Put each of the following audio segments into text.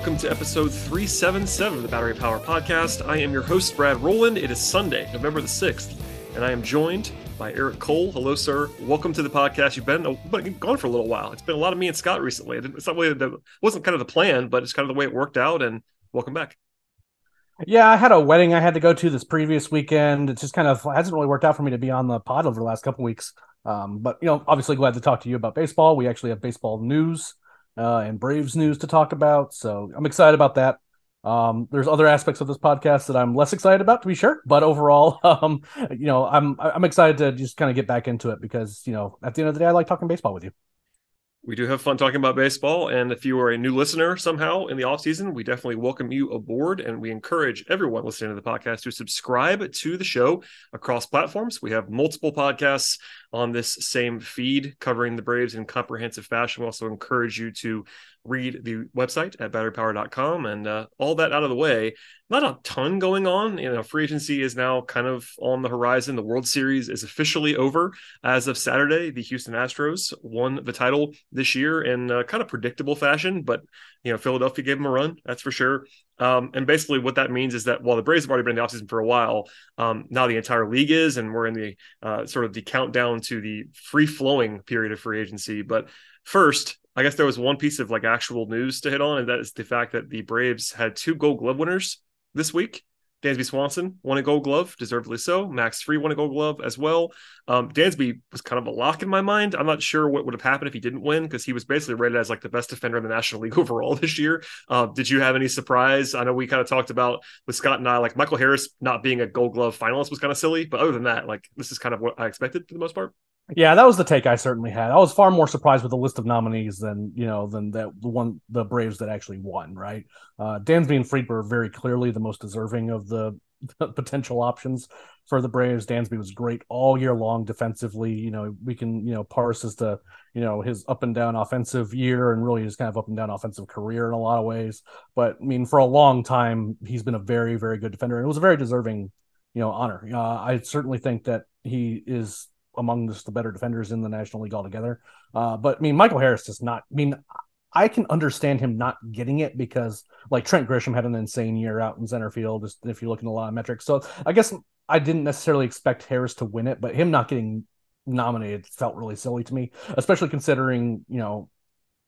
Welcome to episode 377 of the Battery Power Podcast. I am your host, Brad Rowland. It is Sunday, November the 6th, and I am joined by Eric Cole. Hello, sir. Welcome to the podcast. You've been, been gone for a little while. It's been a lot of me and Scott recently. It's not really the, wasn't kind of the plan, but it's kind of the way it worked out, and welcome back. Yeah, I had a wedding I had to go to this previous weekend. It just kind of hasn't really worked out for me to be on the pod over the last couple weeks. Um, but you know, obviously glad to talk to you about baseball. We actually have baseball news uh, and Braves news to talk about, so I'm excited about that. Um, there's other aspects of this podcast that I'm less excited about, to be sure, but overall, um, you know, I'm I'm excited to just kind of get back into it because you know, at the end of the day, I like talking baseball with you we do have fun talking about baseball. And if you are a new listener somehow in the off season, we definitely welcome you aboard. And we encourage everyone listening to the podcast to subscribe to the show across platforms. We have multiple podcasts on this same feed covering the Braves in comprehensive fashion. We also encourage you to read the website at batterypower.com and uh, all that out of the way not a ton going on. You know free agency is now kind of on the horizon. The world series is officially over as of saturday. The houston astros won the title this year in kind of predictable fashion but you know philadelphia gave them a run that's for sure. Um, and basically what that means is that while the braves have already been in the offseason for a while um, now the entire league is and we're in the uh, sort of the countdown to the free flowing period of free agency. But first I guess there was one piece of like actual news to hit on, and that is the fact that the Braves had two Gold Glove winners this week. Dansby Swanson won a Gold Glove, deservedly so. Max Fried won a Gold Glove as well. Um, Dansby was kind of a lock in my mind. I'm not sure what would have happened if he didn't win because he was basically rated as like the best defender in the National League overall this year. Uh, did you have any surprise? I know we kind of talked about with Scott and I, like Michael Harris not being a Gold Glove finalist was kind of silly, but other than that, like this is kind of what I expected for the most part. Yeah, that was the take I certainly had. I was far more surprised with the list of nominees than you know than that the one the Braves that actually won. Right, uh, Dansby and Fried were very clearly the most deserving of the, the potential options for the Braves. Dansby was great all year long defensively. You know, we can you know parse as to you know his up and down offensive year and really his kind of up and down offensive career in a lot of ways. But I mean, for a long time, he's been a very very good defender, and it was a very deserving you know honor. Uh, I certainly think that he is among just the better defenders in the National League altogether. Uh, but I mean, Michael Harris does not. I mean, I can understand him not getting it because like Trent Grisham had an insane year out in center field. Just if you look at a lot of metrics, so I guess I didn't necessarily expect Harris to win it, but him not getting nominated felt really silly to me, especially considering you know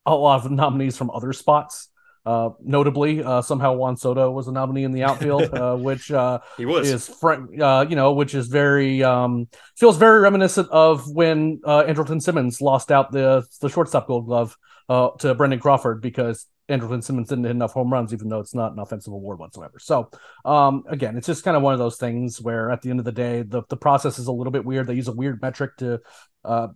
a lot of nominees from other spots. Uh, notably, uh, somehow Juan Soto was a nominee in the outfield, uh, which uh, he was is fr- uh, you know, which is very um, feels very reminiscent of when uh, Andrelton Simmons lost out the the shortstop Gold Glove uh, to Brandon Crawford because Andrelton Simmons didn't hit enough home runs, even though it's not an offensive award whatsoever. So, um, again, it's just kind of one of those things where at the end of the day, the the process is a little bit weird. They use a weird metric to uh,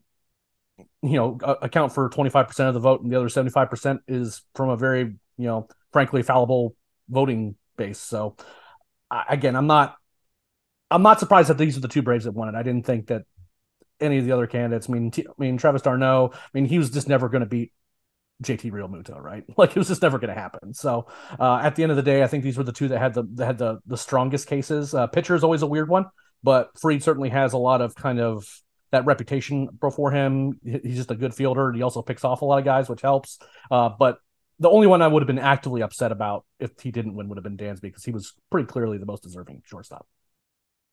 you know account for 25% of the vote and the other 75% is from a very you know frankly fallible voting base so again i'm not i'm not surprised that these are the two braves that won it i didn't think that any of the other candidates i mean i mean travis d'Arnaud. i mean he was just never going to beat JT Realmuto, right? Like it was just never going to happen. So uh, at the end of the day, I think these were the two that had the that had the the strongest cases. Uh, pitcher is always a weird one, but Fried certainly has a lot of kind of that reputation before him. He's just a good fielder. He also picks off a lot of guys, which helps. Uh, but the only one I would have been actively upset about if he didn't win would have been Dansby because he was pretty clearly the most deserving shortstop.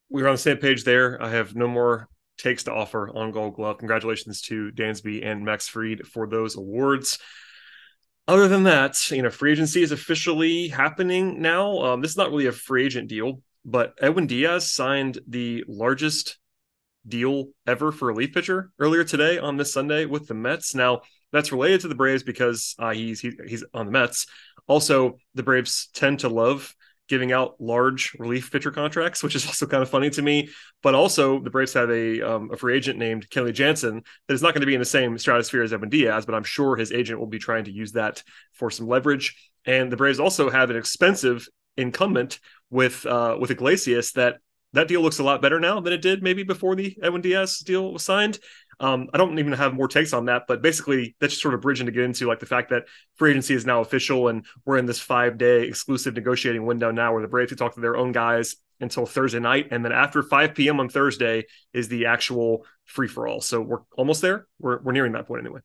We were on the same page there. I have no more takes to offer on Gold Glove. Congratulations to Dansby and Max Fried for those awards. other than that, you know, free agency is officially happening now. Um, this is not really a free agent deal, but Edwin Diaz signed the largest deal ever for a relief pitcher earlier today on this Sunday with the Mets. Now, that's related to the Braves because uh, he's he, he's on the Mets. Also, the Braves tend to love giving out large relief pitcher contracts, which is also kind of funny to me. But also, the Braves have a um, a free agent named Kenley Jansen that is not going to be in the same stratosphere as Edwin Diaz, but I'm sure his agent will be trying to use that for some leverage. And the Braves also have an expensive incumbent with uh, with Iglesias that that deal looks a lot better now than it did maybe before the Edwin Diaz deal was signed. Um, I don't even have more takes on that, but basically that's just sort of bridging to get into like the fact that free agency is now official and we're in this five day exclusive negotiating window now where the Braves can talk to their own guys until Thursday night. And then after 5 p.m. on Thursday is the actual free for all. So we're almost there. We're, we're nearing that point anyway.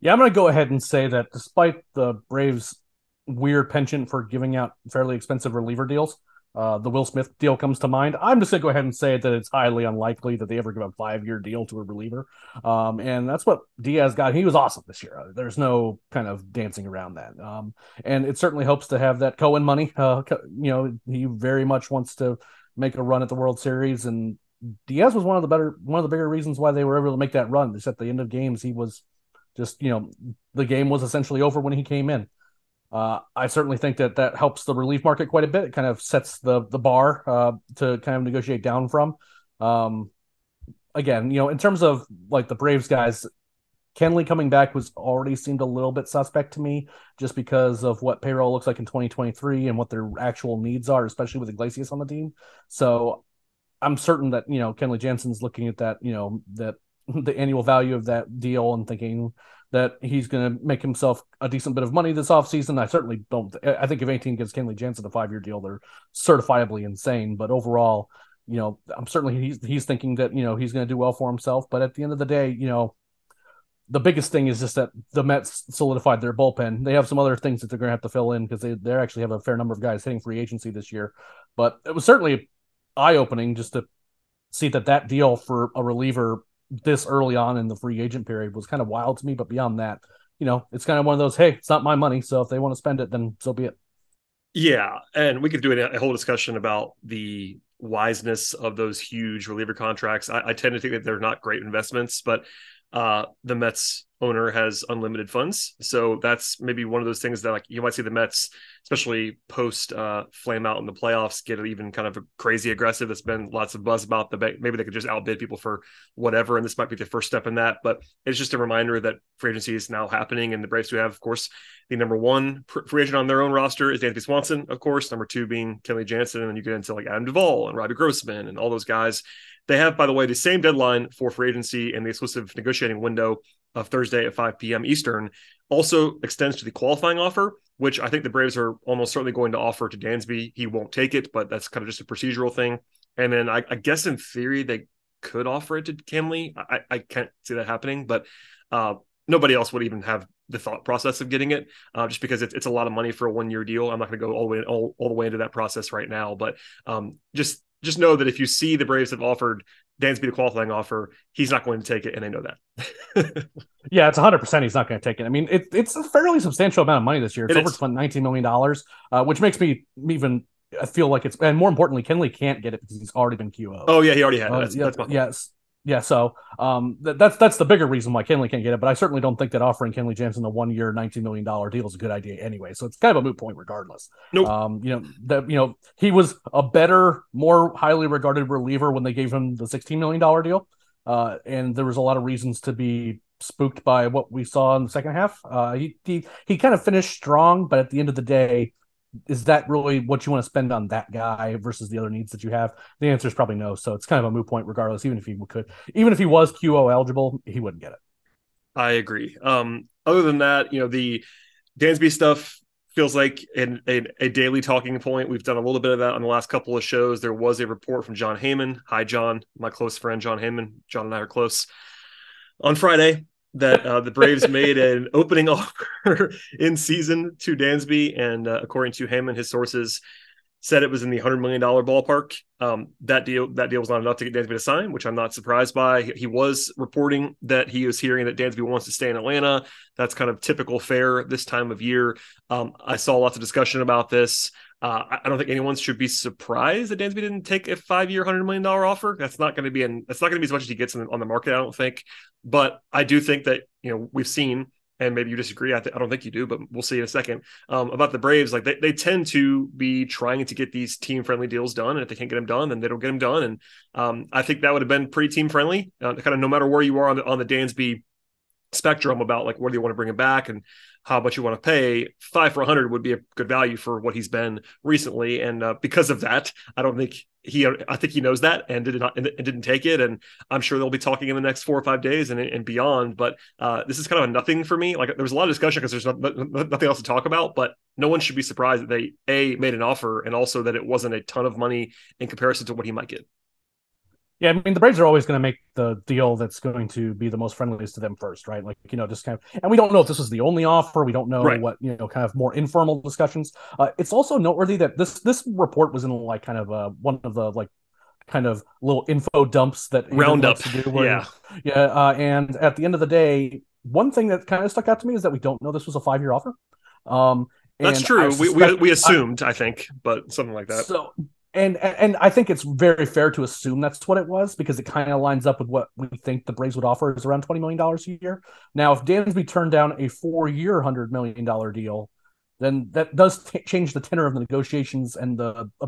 Yeah, I'm going to go ahead and say that despite the Braves' weird penchant for giving out fairly expensive reliever deals, uh, the Will Smith deal comes to mind. I'm just gonna go ahead and say that it's highly unlikely that they ever give a five year deal to a reliever, um, and that's what Diaz got. He was awesome this year. There's no kind of dancing around that. Um, and it certainly hopes to have that Cohen money. Uh, you know, he very much wants to make a run at the World Series, and Diaz was one of the better, one of the bigger reasons why they were able to make that run. Just at the end of games, he was just, you know, the game was essentially over when he came in. Uh, I certainly think that that helps the relief market quite a bit. It kind of sets the the bar uh, to kind of negotiate down from. Um, again, you know, in terms of like the Braves guys, Kenley coming back was already seemed a little bit suspect to me, just because of what payroll looks like in 2023 and what their actual needs are, especially with Iglesias on the team. So I'm certain that you know Kenley Jansen's looking at that, you know, that the annual value of that deal and thinking that he's going to make himself a decent bit of money this offseason. I certainly don't. I think if 18 gives Kenley Jansen a five year deal, they're certifiably insane. But overall, you know, I'm certainly he's he's thinking that you know he's going to do well for himself. But at the end of the day, you know, the biggest thing is just that the Mets solidified their bullpen. They have some other things that they're going to have to fill in because they they actually have a fair number of guys hitting free agency this year. But it was certainly eye opening just to see that that deal for a reliever this early on in the free agent period was kind of wild to me. But beyond that, you know, it's kind of one of those, hey, it's not my money. So if they want to spend it, then so be it. Yeah. And we could do a, whole discussion about the wiseness of those huge reliever contracts. I, I tend to think that they're not great investments, but uh, the Mets owner has unlimited funds. So that's maybe one of those things that like you might see the Mets, especially post uh, flame out in the playoffs, get even kind of crazy aggressive. There's been lots of buzz about the maybe they could just outbid people for whatever, and this might be the first step in that. But it's just a reminder that free agency is now happening, and the Braves do have, of course, the number one free agent on their own roster is Dansby Swanson, of course. Number two being Kenley Jansen, and then you get into like Adam Duvall and Robbie Grossman and all those guys. They have, by the way, the same deadline for free agency and the exclusive negotiating window of Thursday at 5 p.m. Eastern also extends to the qualifying offer, which I think the Braves are almost certainly going to offer to Dansby. He won't take it, but that's kind of just a procedural thing. And then I, I guess in theory they could offer it to Kenley. I, I can't see that happening, but uh, nobody else would even have the thought process of getting it, uh, just because it's, it's a lot of money for a one year deal. I'm not going to go all the way all, all the way into that process right now, but um, just just know that if you see the Braves have offered Dansby the qualifying offer, he's not going to take it, and I know that. yeah, it's 100. percent He's not going to take it. I mean, it, it's a fairly substantial amount of money this year. It's it over 19 million dollars, uh, which makes me even feel like it's. And more importantly, Kenley can't get it because he's already been QO. Oh yeah, he already had. Uh, that's, yeah, that's yes, yeah, so um, th- that's that's the bigger reason why Kenley can't get it. But I certainly don't think that offering Kenley Jansen a one year, nineteen million dollar deal is a good idea anyway. So it's kind of a moot point regardless. Nope. Um, you know that you know he was a better, more highly regarded reliever when they gave him the sixteen million dollar deal, uh, and there was a lot of reasons to be spooked by what we saw in the second half. Uh, he he he kind of finished strong, but at the end of the day, is that really what you want to spend on that guy versus the other needs that you have? The answer is probably no. So it's kind of a moot point, regardless. Even if he could, even if he was QO eligible, he wouldn't get it. I agree. Um, other than that, you know, the Dansby stuff feels like an, a, a, daily talking point. We've done a little bit of that on the last couple of shows. There was a report from Jon Heyman. Hi, John, my close friend, Jon Heyman. John and I are close. On Friday, that uh, the Braves made an opening offer in season to Dansby, and uh, according to him and his sources, said it was in the hundred million dollar ballpark. Um, that deal that deal was not enough to get Dansby to sign, which I'm not surprised by. He was reporting that he was hearing that Dansby wants to stay in Atlanta. That's kind of typical fare this time of year. Um, I saw lots of discussion about this. Uh, I don't think anyone should be surprised that Dansby didn't take a five-year, hundred million dollar offer. That's not going to be an that's not going to be as much as he gets on the market. I don't think, but I do think that you know we've seen and maybe you disagree. I, th- I don't think you do, but we'll see in a second. Um, about the Braves, like they, they tend to be trying to get these team friendly deals done, and if they can't get them done, then they don't get them done. And um, I think that would have been pretty team friendly, uh, kind of no matter where you are on the on the Dansby spectrum about like do you want to bring him back and how much you want to pay. Five for 100 would be a good value for what he's been recently, and uh, because of that, I don't think he. I think he knows that and did not and didn't take it. And I'm sure they'll be talking in the next four or five days and and beyond. But uh, this is kind of a nothing for me. Like there was a lot of discussion because there's nothing else to talk about. But no one should be surprised that they a made an offer and also that it wasn't a ton of money in comparison to what he might get. Yeah, I mean the Braves are always going to make the deal that's going to be the most friendliest to them first, right? Like you know, just kind of, and we don't know if this was the only offer. We don't know right. what you know, kind of more informal discussions. Uh, it's also noteworthy that this this report was in like kind of uh, one of the like kind of little info dumps that roundup to do. Where, yeah, yeah, uh, and at the end of the day, one thing that kind of stuck out to me is that we don't know this was a five year offer. Um, that's true. Suspect, we, we, we assumed, I, I think, but something like that. So and and I think it's very fair to assume that's what it was because it kind of lines up with what we think the Braves would offer is around twenty million dollars a year. Now, if Dansby turned down a four-year, hundred million dollar deal, then that does t- change the tenor of the negotiations and the uh,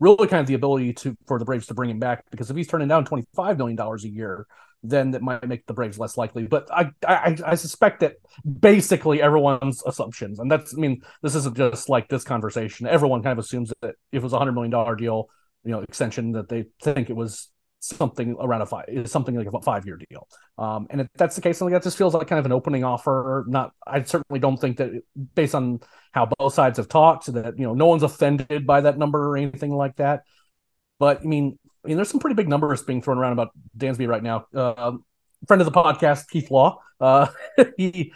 really kind of the ability to for the Braves to bring him back. Because if he's turning down twenty-five million dollars a year, then that might make the Braves less likely. But I, I, I suspect that basically everyone's assumptions, and that's I mean, this isn't just like this conversation. Everyone kind of assumes that if it was a hundred million dollar deal, you know, extension, that they think it was something around a five, something like a five year deal. Um, and if that's the case, something that just feels like kind of an opening offer. Not, I certainly don't think that based on how both sides have talked, that you know, no one's offended by that number or anything like that. But I mean, I mean, there's some pretty big numbers being thrown around about Dansby right now. Uh, friend of the podcast, Keith Law, uh, he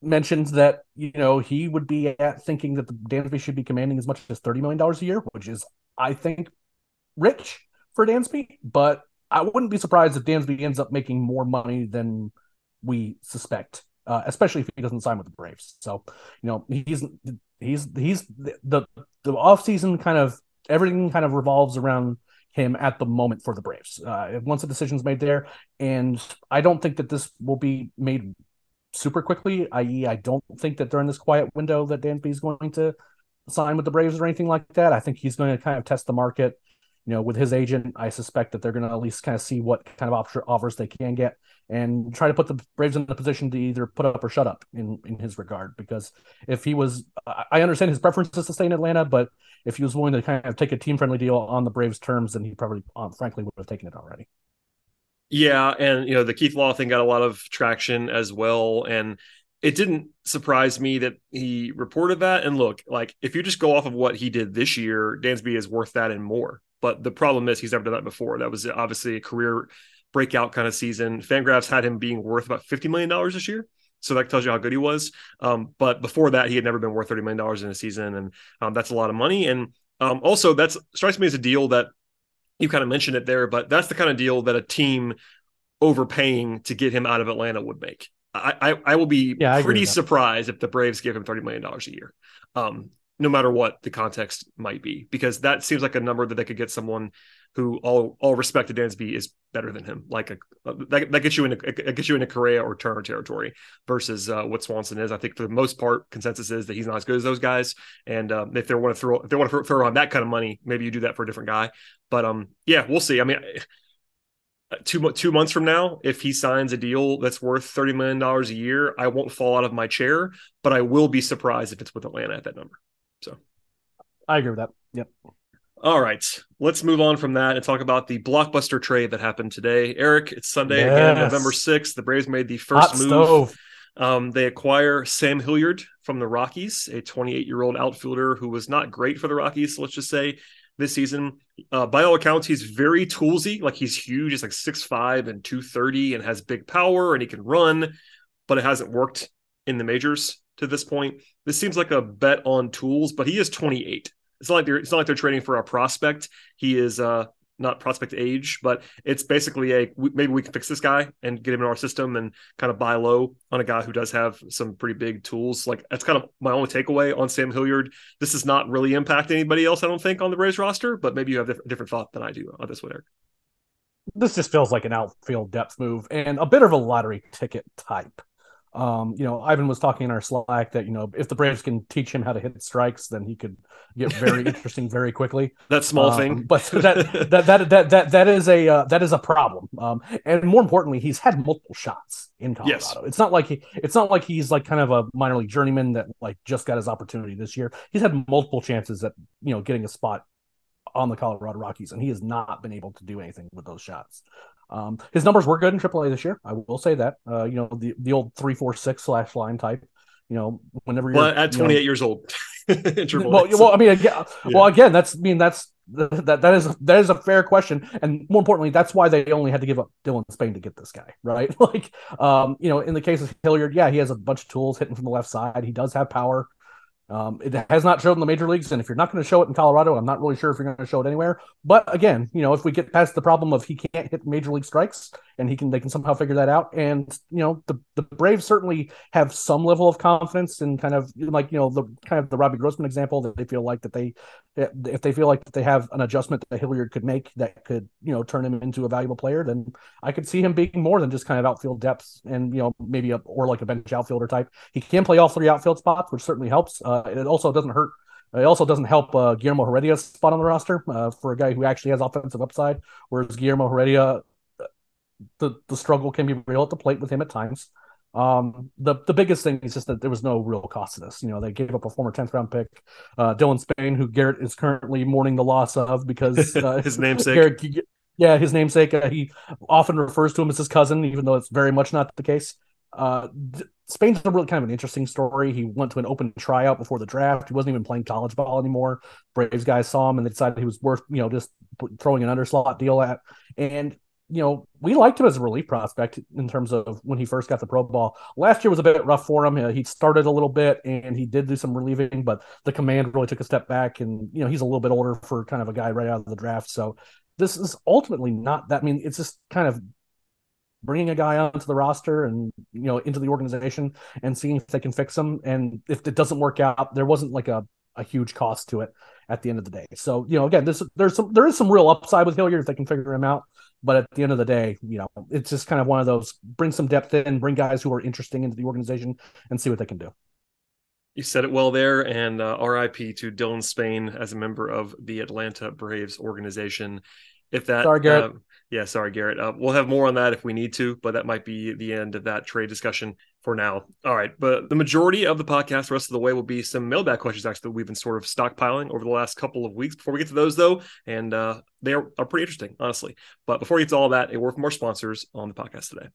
mentioned that you know he would be at thinking that the Dansby should be commanding as much as thirty million dollars a year, which is, I think, rich for Dansby. But I wouldn't be surprised if Dansby ends up making more money than we suspect, uh, especially if he doesn't sign with the Braves. So, you know, he's he's he's the the, the off season kind of everything kind of revolves around him at the moment for the Braves. Uh, once the decision's made there, and I don't think that this will be made super quickly. I.e., I don't think that during this quiet window that Dansby is going to sign with the Braves or anything like that. I think he's going to kind of test the market. You know, with his agent, I suspect that they're going to at least kind of see what kind of offers they can get and try to put the Braves in the position to either put up or shut up in in his regard. Because if he was, I understand his preference is to stay in Atlanta, but if he was willing to kind of take a team friendly deal on the Braves' terms, then he probably, um, frankly, would have taken it already. Yeah, and you know the Keith Law thing got a lot of traction as well, and it didn't surprise me that he reported that. And look, like if you just go off of what he did this year, Dansby is worth that and more. But the problem is he's never done that before. That was obviously a career breakout kind of season. Fangraphs had him being worth about fifty million dollars this year. So that tells you how good he was. Um, but before that, he had never been worth $30 million in a season. And um, that's a lot of money. And um, also, that strikes me as a deal that you kind of mentioned it there, but that's the kind of deal that a team overpaying to get him out of Atlanta would make. I, I, I will be yeah, pretty surprised if the Braves give him $30 million a year. Um, no matter what the context might be, because that seems like a number that they could get someone who all all respect to Dansby is better than him. Like a that, that gets you in a, gets you in a Correa or Turner territory versus uh, what Swanson is. I think for the most part, consensus is that he's not as good as those guys. And um, if they want to throw if they want to throw on that kind of money, maybe you do that for a different guy. But um, yeah, we'll see. I mean. Two two months from now, if he signs a deal that's worth thirty million dollars a year, I won't fall out of my chair, but I will be surprised if it's with Atlanta at that number. I agree with that. Yep. All right, let's move on from that and talk about the blockbuster trade that happened today. Eric, it's Sunday yes. again, November 6th. The Braves made the first Hot move. Um, they acquire Sam Hilliard from the Rockies, a 28 year old outfielder who was not great for the Rockies, let's just say, this season. Uh, by all accounts, he's very toolsy. Like he's huge. He's like 6'5 and 230 and has big power and he can run, but it hasn't worked in the majors to this point. This seems like a bet on tools, but he is 28. it's not like they're it's not like they're trading for a prospect. He is uh not prospect age, but it's basically a maybe we can fix this guy and get him in our system and kind of buy low on a guy who does have some pretty big tools. Like that's kind of my only takeaway on Sam Hilliard. This does not really impact anybody else, I don't think, on the Braves roster, but maybe you have a different thought than I do on this one, Eric. This just feels like an outfield depth move and a bit of a lottery ticket type. Um, you know, Ivan was talking in our Slack that you know if the Braves can teach him how to hit strikes, then he could get very interesting very quickly. That small um, thing, but that, that that that that that is a uh, that is a problem. Um, and more importantly, he's had multiple shots in Colorado. Yes. It's not like he, it's not like he's like kind of a minor league journeyman that like just got his opportunity this year. He's had multiple chances at you know getting a spot on the Colorado Rockies, and he has not been able to do anything with those shots. Um, his numbers were good in AAA this year. I will say that. Uh, you know, the the old three four six slash line type. You know, whenever you're well, at 28 you know, years old. well, well, I mean, again, yeah. well, again, that's I mean that's that that is that is a fair question, and more importantly, that's why they only had to give up Dylan Spain to get this guy, right? like, um, you know, in the case of Hilliard, yeah, he has a bunch of tools hitting from the left side. He does have power. Um, it has not shown in the major leagues, and if you're not going to show it in Colorado, I'm not really sure if you're going to show it anywhere. But again, you know, if we get past the problem of he can't hit major league strikes, and he can, they can somehow figure that out. And you know, the the Braves certainly have some level of confidence in kind of like you know the kind of the Robbie Grossman example that they feel like that they if they feel like that they have an adjustment that Hilliard could make that could you know turn him into a valuable player, then I could see him being more than just kind of outfield depth and you know maybe a or like a bench outfielder type. He can play all three outfield spots, which certainly helps. Uh, it also doesn't hurt. It also doesn't help uh, Guillermo Heredia's spot on the roster uh, for a guy who actually has offensive upside, whereas Guillermo Heredia, the the struggle can be real at the plate with him at times. Um, the the biggest thing is just that there was no real cost to this. You know, they gave up a former tenth round pick, uh, Dylan Spain, who Garrett is currently mourning the loss of because uh, his namesake. Garrett, yeah, his namesake. Uh, he often refers to him as his cousin, even though it's very much not the case. Uh, Spain's a really kind of an interesting story. He went to an open tryout before the draft. He wasn't even playing college ball anymore. Braves guys saw him and they decided he was worth, you know, just throwing an underslot deal at. And you know, we liked him as a relief prospect in terms of when he first got the pro ball. Last year was a bit rough for him. He started a little bit and he did do some relieving, but the command really took a step back. And, you know, he's a little bit older for kind of a guy right out of the draft. So this is ultimately not that. I mean, it's just kind of bringing a guy onto the roster and, you know, into the organization and seeing if they can fix him. And if it doesn't work out, there wasn't like a, a huge cost to it at the end of the day. So, you know, again, this there's some there is some real upside with Hilliard if they can figure him out. But at the end of the day, you know, it's just kind of one of those bring some depth in, bring guys who are interesting into the organization and see what they can do. You said it well there, and uh, RIP to Dylan Spain as a member of the Atlanta Braves organization. If that, sorry, Garrett. Uh, yeah, sorry, Garrett. Uh, we'll have more on that if we need to, but that might be the end of that trade discussion for now. All right, but the majority of the podcast, the rest of the way, will be some mailbag questions actually that we've been sort of stockpiling over the last couple of weeks. Before we get to those, though, and uh, they are, are pretty interesting, honestly. But before we get to all that, a word from our sponsors on the podcast today.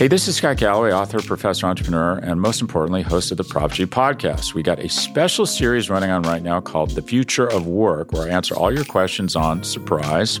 Hey, this is Scott Galloway, author, professor, entrepreneur, and most importantly, host of the Prop G podcast. We got a special series running on right now called The Future of Work, where I answer all your questions on surprise,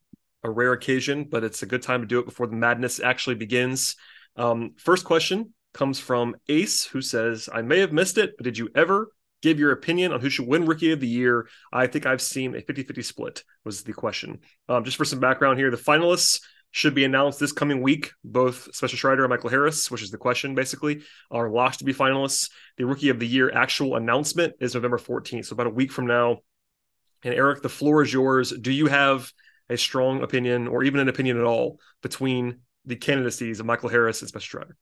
a rare occasion, but it's a good time to do it before the madness actually begins. Um, first question comes from Ace, who says, I may have missed it, but did you ever give your opinion on who should win Rookie of the Year? I think I've seen a 50 50 split, was the question. Um, just for some background here, the finalists should be announced this coming week. Both Spencer Strider and Michael Harris, which is the question basically, are locked to be finalists. The Rookie of the Year actual announcement is November 14th, so about a week from now. And Eric, the floor is yours. Do you have a strong opinion or even an opinion at all between the candidacies of Michael Harris and Spencer Strider.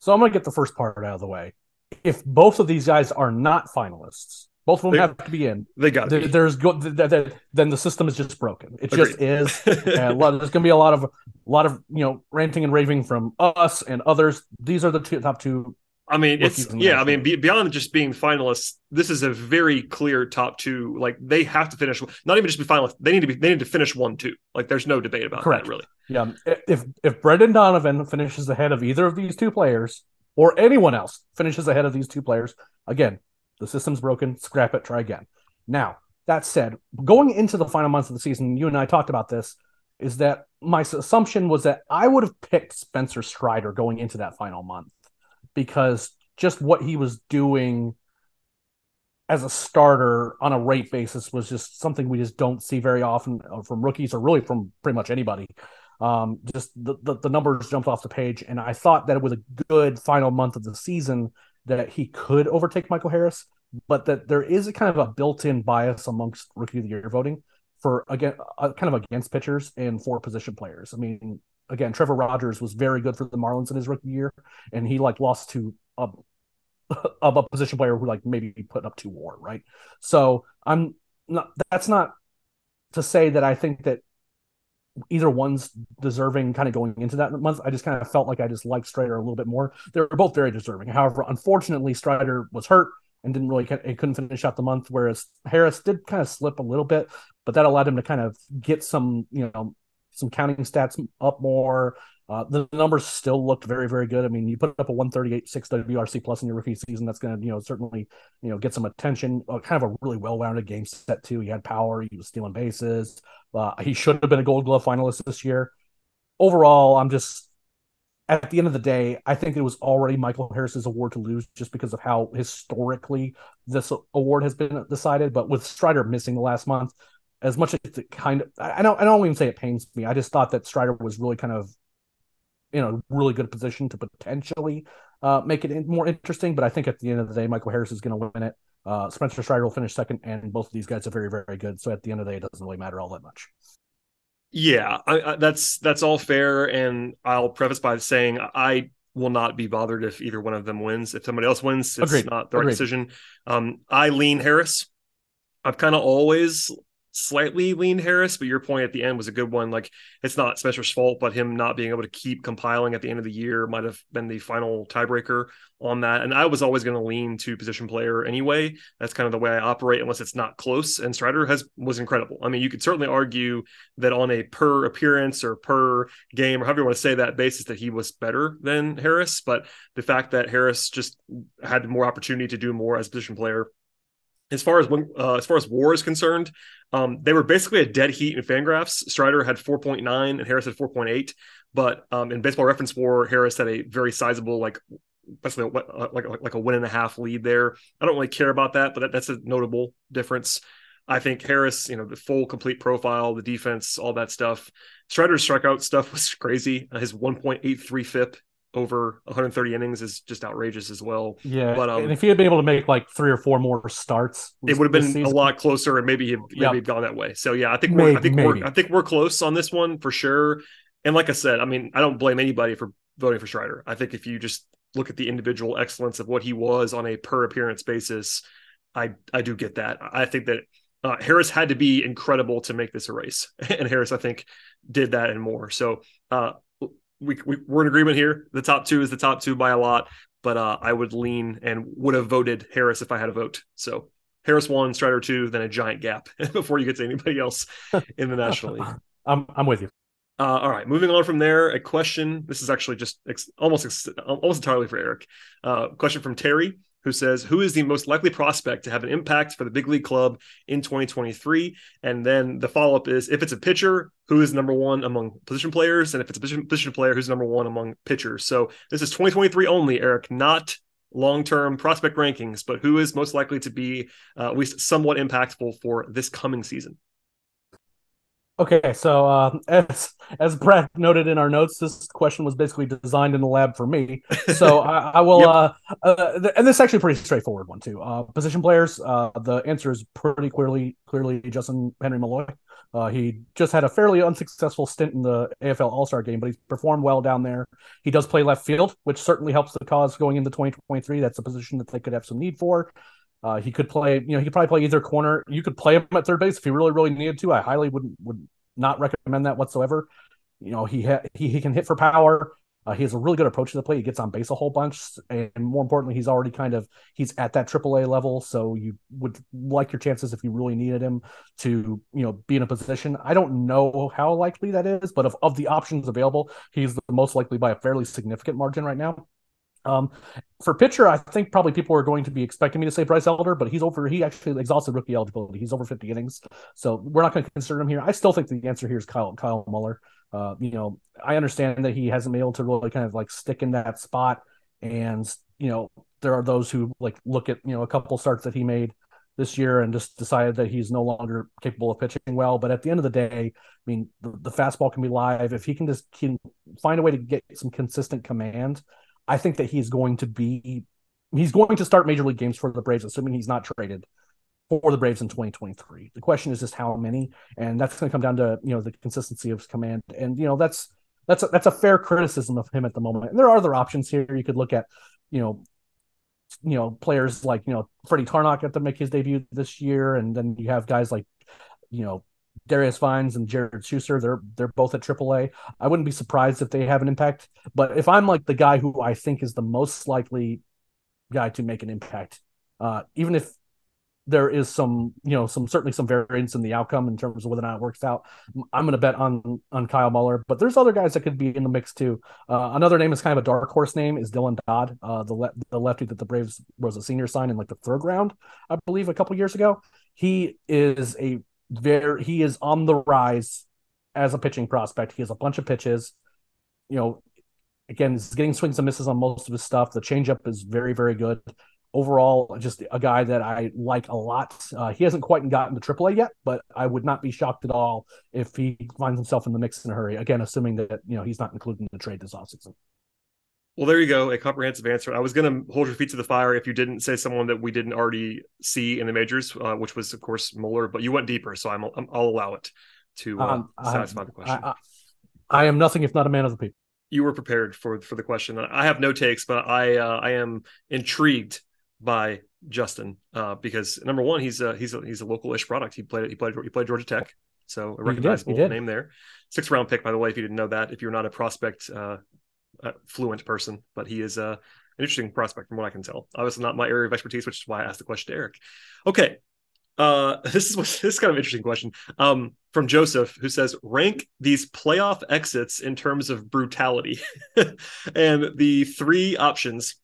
So I'm going to get the first part out of the way. If both of these guys are not finalists, both of them they, have to be in. They got there, There's go, then the system is just broken. It Agreed. just is. and lot, there's going to be a lot of a lot of you know ranting and raving from us and others. These are the two, top two I mean, it's yeah. I mean, be, beyond just being finalists, this is a very clear top two. Like they have to finish. Not even just be finalists. They need to be. They need to finish one two. Like there's no debate about Correct. that. Really. Yeah. Um, if if Brendan Donovan finishes ahead of either of these two players, or anyone else finishes ahead of these two players, again, the system's broken. Scrap it. Try again. Now that said, going into the final months of the season, you and I talked about this. Is that my assumption was that I would have picked Spencer Strider going into that final month because just what he was doing as a starter on a rate basis was just something we just don't see very often uh, from rookies or really from pretty much anybody. Um, just the, the, the numbers jumped off the page, and I thought that it was a good final month of the season that he could overtake Michael Harris, but that there is a kind of a built-in bias amongst rookie of the year voting for again uh, kind of against pitchers and for position players. I mean, again, Trevor Rogers was very good for the Marlins in his rookie year, and he like lost to a of a position player who like maybe put up two WAR, right? So I'm not. That's not to say that I think that either one's deserving kind of going into that month. I just kind of felt like I just liked Strider a little bit more. They were both very deserving. However, unfortunately, Strider was hurt and didn't really it couldn't finish out the month, whereas Harris did kind of slip a little bit, but that allowed him to kind of get some you know some counting stats up more. Uh, the numbers still looked very, very good. I mean, you put up a 138 6 WRC plus in your rookie season. That's going to, you know, certainly, you know, get some attention. Uh, kind of a really well rounded game set, too. He had power, he was stealing bases. Uh, he should have been a gold glove finalist this year. Overall, I'm just, at the end of the day, I think it was already Michael Harris's award to lose just because of how historically this award has been decided. But with Strider missing the last month, as much as it kind of I don't I don't even say it pains me. I just thought that Strider was really kind of in a really good position to potentially uh, make it more interesting. But I think at the end of the day, Michael Harris is going to win it. Uh, Spencer Strider will finish second, and both of these guys are very, very good. So at the end of the day, it doesn't really matter all that much. Yeah, I, I, that's that's all fair, and I'll preface by saying I will not be bothered if either one of them wins. If somebody else wins, it's Agreed. not the right Agreed. decision. Um, I lean Harris. I've kind of always slightly leaned Harris, but your point at the end was a good one. Like it's not Spencer's fault, but him not being able to keep compiling at the end of the year might have been the final tiebreaker on that. And I was always going to lean to position player anyway. That's kind of the way I operate, unless it's not close. And Strider has was incredible. I mean, you could certainly argue that on a per appearance or per game or however you want to say that basis that he was better than Harris. But the fact that Harris just had more opportunity to do more as position player as far as when uh, as far as war is concerned, um, they were basically a dead heat in Fangraphs. Strider had 4.9 and Harris had 4.8, but um, in Baseball Reference War, Harris had a very sizable like basically uh, like like a win and a half lead there. I don't really care about that, but that, that's a notable difference. I think Harris, you know, the full complete profile, the defense, all that stuff. Strider's strikeout stuff was crazy. His 1.83 FIP over 130 innings is just outrageous as well. Yeah, but um, and if he had been able to make like three or four more starts, it would have been season. a lot closer, and maybe he maybe yep. gone that way. So yeah, I think maybe, we're, I think maybe. we're I think we're close on this one for sure. And like I said, I mean, I don't blame anybody for voting for Strider. I think if you just look at the individual excellence of what he was on a per appearance basis, I I do get that. I think that. Uh, Harris had to be incredible to make this a race, and Harris, I think, did that and more. So, uh, we, we are in agreement here. The top two is the top two by a lot, but uh, I would lean and would have voted Harris if I had a vote. So Harris one, Strider two, then a giant gap before you get to anybody else in the National League. I'm I'm with you. Uh, all right, moving on from there, a question. This is actually just ex- almost ex- almost entirely for Eric. Uh, question from Terry who says, Who is the most likely prospect to have an impact for the big league club in 2023? And then the follow up is if it's a pitcher, who is number one among position players? And if it's a position, player, who's number one among pitchers? So this is 2023 only, Eric, not long term prospect rankings, but who is most likely to be uh, at least somewhat impactful for this coming season? Okay, so uh, as as Brad noted in our notes, this question was basically designed in the lab for me. So I, I, will, yep. uh, uh, and this is actually a pretty straightforward one too. Uh, position players, uh, the answer is pretty clearly clearly Justin Henry Malloy. Uh, he just had a fairly unsuccessful stint in the AFL All Star game, but he's performed well down there. He does play left field, which certainly helps the cause going into 2023. That's a position that they could have some need for. Uh, he could play, you know, he could probably play either corner. You could play him at third base if he really, really needed to. I highly would would not recommend that whatsoever. You know, he ha- he he can hit for power. Uh, he has a really good approach to the play. He gets on base a whole bunch, and more importantly, he's already kind of he's at that AAA level. So you would like your chances if you really needed him to, you know, be in a position. I don't know how likely that is, but of, of the options available, he's the most likely by a fairly significant margin right now. Um, for pitcher, I think probably people are going to be expecting me to say Bryce Elder, but he's over. He actually exhausted rookie eligibility. He's over 50 innings, so we're not going to consider him here. I still think the answer here is Kyle Kyle Muller. Uh, you know, I understand that he hasn't been able to really kind of like stick in that spot, and you know, there are those who like look at you know a couple starts that he made this year and just decided that he's no longer capable of pitching well. But at the end of the day, I mean, the, the fastball can be live if he can just can find a way to get some consistent command I think that he's going to be he's going to start major league games for the Braves, assuming he's not traded for the Braves in 2023. The question is just how many, and that's going to come down to you know the consistency of his command, and you know that's that's a, that's a fair criticism of him at the moment. And there are other options here. You could look at you know you know players like you know Freddy Tarnok got to make his debut this year, and then you have guys like you know Darius Vines and Jared Shuster, they're they're both at AAA. I wouldn't be surprised if they have an impact. But if I'm like the guy who I think is the most likely guy to make an impact, uh, even if there is some, you know, some certainly some variance in the outcome in terms of whether or not it works out. I'm going to bet on on Kyle Muller, but there's other guys that could be in the mix too. Uh, another name is kind of a dark horse name is Dylan Dodd, uh, the le- the lefty that the Braves was a senior sign in like the third round, I believe, a couple years ago. He is a very he is on the rise as a pitching prospect. He has a bunch of pitches. You know, again, he's getting swings and misses on most of his stuff. The changeup is very, very good. Overall, just a guy that I like a lot. Uh, he hasn't quite gotten to AAA yet, but I would not be shocked at all if he finds himself in the mix in a hurry. Again, assuming that you know he's not included in the trade this offseason. Well, there you go, a comprehensive answer. I was going to hold your feet to the fire if you didn't say someone that we didn't already see in the majors, uh, which was, of course, Muller. But you went deeper, so i will allow it to uh, um, satisfy I, the question. I, I, I, am nothing if not a man of the people. You were prepared for for the question. I have no takes, but I uh, I am intrigued by Justin uh, because number one, he's a, he's a, he's a local-ish product. He played he played he played Georgia Tech, so a recognizable name there. Sixth round pick, by the way, if you didn't know that. If you're not a prospect uh, fluent person, but he is uh, an interesting prospect from what I can tell. Obviously, not my area of expertise, which is why I asked the question to Eric. Okay, uh, this is this is kind of interesting question um, from Joseph, who says rank these playoff exits in terms of brutality, and the three options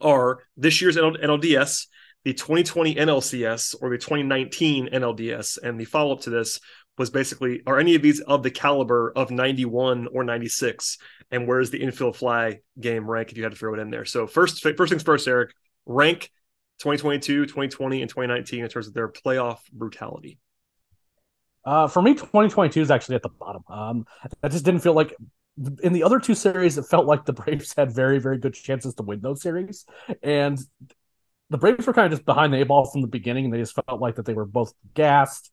are this year's NLDS, the 2020 NLCS, or the 2019 NLDS, and the follow up to this was basically are any of these of the caliber of 91 or 96 and where's the infield fly game rank if you had to throw it in there? So first first things first eric rank 2022 2020 and 2019 in terms of their playoff brutality. Uh, for me 2022 is actually at the bottom. Um, i just didn't feel like in the other two series it felt like the braves had very very good chances to win those series. And the braves were kind of just behind the ball from the beginning and they just felt like that they were both gassed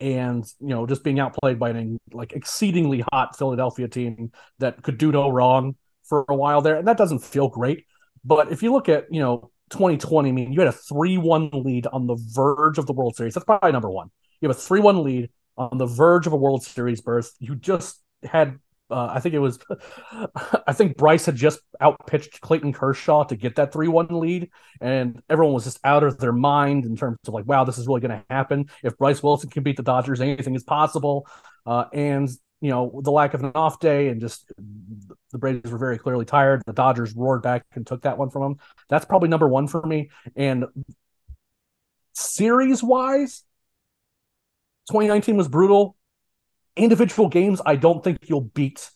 and you know just being outplayed by an like exceedingly hot Philadelphia team that could do no wrong for a while there, and that doesn't feel great. But if you look at you know 2020, I mean, you had a three-one lead on the verge of the World Series. That's probably number one. You have a three-one lead on the verge of a World Series berth. You just had uh, I think it was, I think Bryse had just outpitched Clayton Kershaw to get that 3 1 lead. And everyone was just out of their mind in terms of like, wow, this is really going to happen. If Bryse Wilson can beat the Dodgers, anything is possible. Uh, and, you know, the lack of an off day and just the Braves were very clearly tired. The Dodgers roared back and took that one from them. That's probably number one for me. And series wise, 2019 was brutal individual games, I don't think you'll beat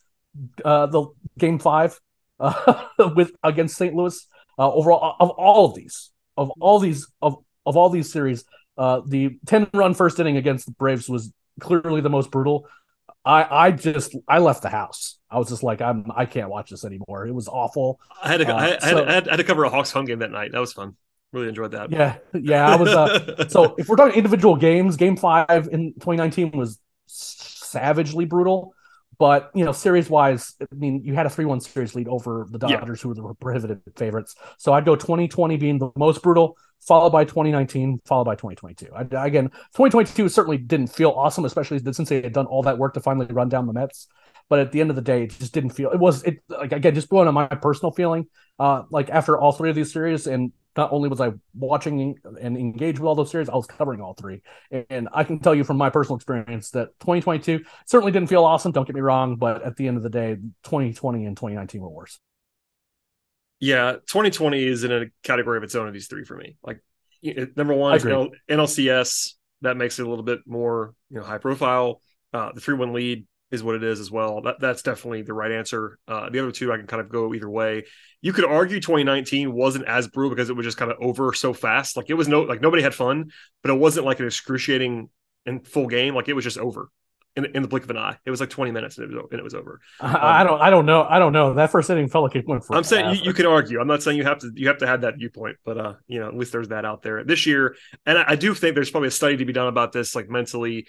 uh, the game five uh, with against St. Louis. Uh, overall, of all of these, of all these, of of all these series, uh, the ten run first inning against the Braves was clearly the most brutal. I I just I left the house. I was just like I'm I can't watch this anymore. It was awful. I had to uh, I, had, so, I, had, I, had, to cover a Hawks home game that night. That was fun. Really enjoyed that. Yeah, yeah. I was. Uh, so if we're talking individual games, Game Five in 2019 was savagely brutal. But you know, series wise, I mean, you had a three-one series lead over the Dodgers, yeah. who were the prohibitive favorites. So I'd go 2020 being the most brutal, followed by 2019, followed by 2022. I, again, 2022 certainly didn't feel awesome, especially since they had done all that work to finally run down the Mets. But at the end of the day, it just didn't feel. It was it like again just going on my personal feeling. Uh, like after all three of these series, and not only was I watching and engaged with all those series, I was covering all three. And I can tell you from my personal experience that 2022 certainly didn't feel awesome. Don't get me wrong, but at the end of the day, 2020 and 2019 were worse. Yeah, 2020 is in a category of its own of these three for me. Like number one, NLCS that makes it a little bit more you know high profile. Uh, the three one lead is what it is as well. That that's definitely the right answer. Uh, the other two I can kind of go either way. You could argue 2019 wasn't as brutal because it was just kind of over so fast. Like it was no like nobody had fun, but it wasn't like an excruciating and full game. Like it was just over in, in the blink of an eye. It was like 20 minutes and it was and it was over. Um, I don't I don't know I don't know that first inning felt like it went for. I'm saying you, you, can argue. I'm not saying you have to you have to have that viewpoint, but uh you know at least there's that out there this year. And I, I do think there's probably a study to be done about this, like mentally,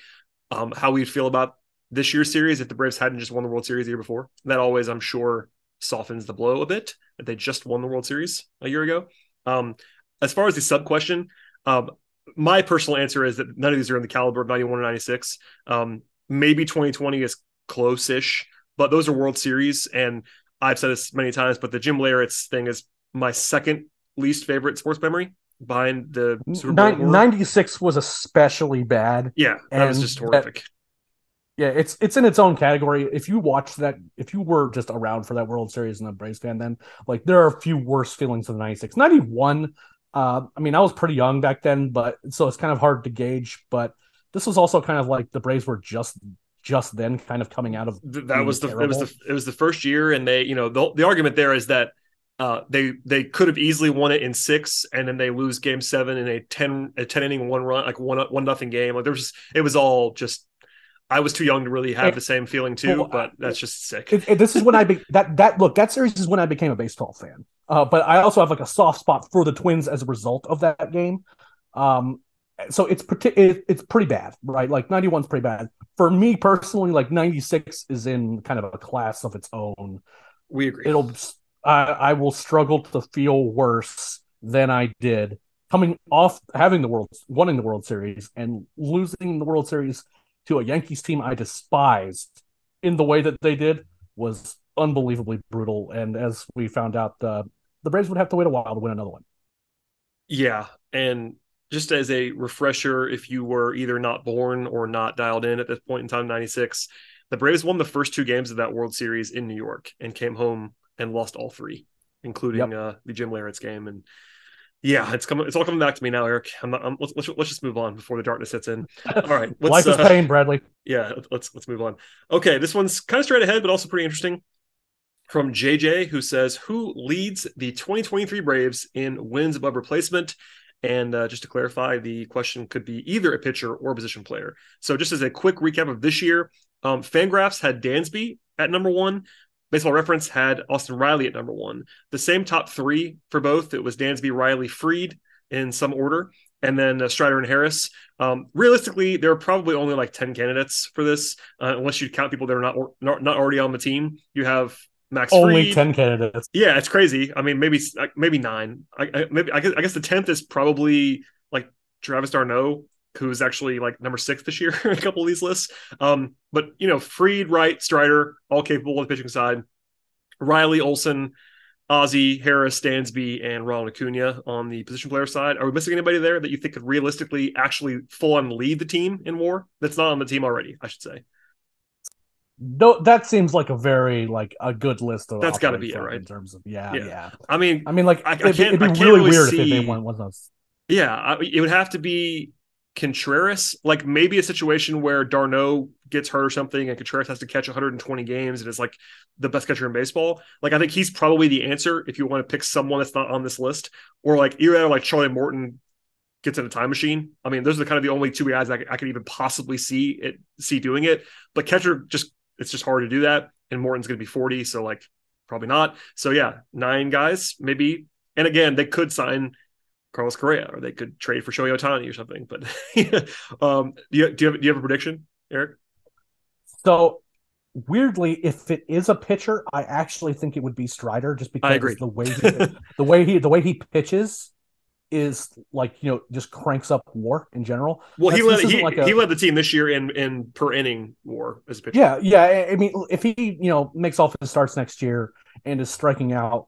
um how we'd feel about this year's series if the Braves hadn't just won the World Series the year before. That always I'm sure softens the blow a bit that they just won the World Series a year ago. Um as far as the sub question, um my personal answer is that none of these are in the caliber of 91 or 96. Um, maybe 2020 is close-ish, but those are World Series, and I've said this many times, but the Jim Leyritz thing is my second least favorite sports memory behind the Super Bowl. 96 was especially bad. Yeah, that was just horrific. That, yeah, it's it's in its own category. If you watch that, if you were just around for that World Series and a Braves fan, then like there are a few worse feelings than 96. 91, uh, I mean, I was pretty young back then, but so it's kind of hard to gauge. But this was also kind of like the Braves were just just then kind of coming out of that was the terrible. it was the it was the first year and they you know the, the argument there is that uh, they they could have easily won it in six and then they lose game seven in a 10 a 10 inning one run like one one nothing game like there was just it was all just I was too young to really have the same feeling too, well, but that's just sick. It, it, this is when I be, that that look that series is when I became a baseball fan. Uh, but I also have like a soft spot for the Twins as a result of that game. Um, so it's pretty it, it's pretty bad, right? Like 91's pretty bad. For me personally, like 96 is in kind of a class of its own. We agree. It'll I, I will struggle to feel worse than I did coming off having the world winning the World Series and losing the World Series to a Yankees team I despised in the way that they did was unbelievably brutal. And as we found out, uh, the Braves would have to wait a while to win another one. Yeah, and just as a refresher, if you were either not born or not dialed in at this point in time, 96, the Braves won the first two games of that World Series in New York and came home and lost all three, including yep. uh, the Jim Leyritz game. And yeah, it's coming. It's all coming back to me now, Eric. I'm not, I'm, let's, let's, let's just move on before the darkness sets in. All right, life is uh, pain, Bradley. Yeah, let's let's move on. Okay, this one's kind of straight ahead, but also pretty interesting. From JJ, who says, "Who leads the 2023 Braves in wins above replacement?" And uh, just to clarify, the question could be either a pitcher or a position player. So, just as a quick recap of this year, um, Fangraphs had Dansby at number one. Baseball Reference had Austin Riley at number one. The same top three for both. It was Dansby, Riley, Fried in some order, and then uh, Strider and Harris. Um, realistically, there are probably only like ten candidates for this, uh, unless you count people that are not, or, not not already on the team. You have Max only Fried. ten candidates. Yeah, it's crazy. I mean, maybe maybe nine. I, I maybe I guess, I guess the tenth is probably like Travis d'Arnaud, who's actually like number six this year in a couple of these lists. Um, but you know, Fried, Wright, Strider, all capable on the pitching side. Riley, Olson, Ozzie, Harris, Dansby, and Ronald Acuna on the position player side. Are we missing anybody there that you think could realistically actually full on lead the team in WAR? That's not on the team already, I should say no, that seems like a very like a good list of. That's got to be it, right? In terms of yeah, yeah. yeah. I mean, I mean, like I, I it'd, it'd, be really, really weird see... if they went one of those. Yeah, I, it would have to be Contreras. Like maybe a situation where d'Arnaud gets hurt or something, and Contreras has to catch 120 games and is like the best catcher in baseball. Like I think he's probably the answer if you want to pick someone that's not on this list, or like either like Charlie Morton gets in a time machine. I mean, those are the kind of the only two guys I, I could even possibly see it see doing it. But catcher just it's just hard to do that. And Morton's going to be 40, so like probably not. So yeah, nine guys maybe. And again, they could sign Carlos Correa or they could trade for Shohei Ohtani or something. But um, do you, do you have do you have a prediction, Eric? So weirdly, if it is a pitcher, I actually think it would be Strider, just because the way he, the way he the way he pitches is like you know just cranks up WAR in general. Well, he led he, like a- he led the team this year in in per inning WAR as a pitcher. Yeah, yeah. I- I mean, if he you know makes all his starts next year and is striking out,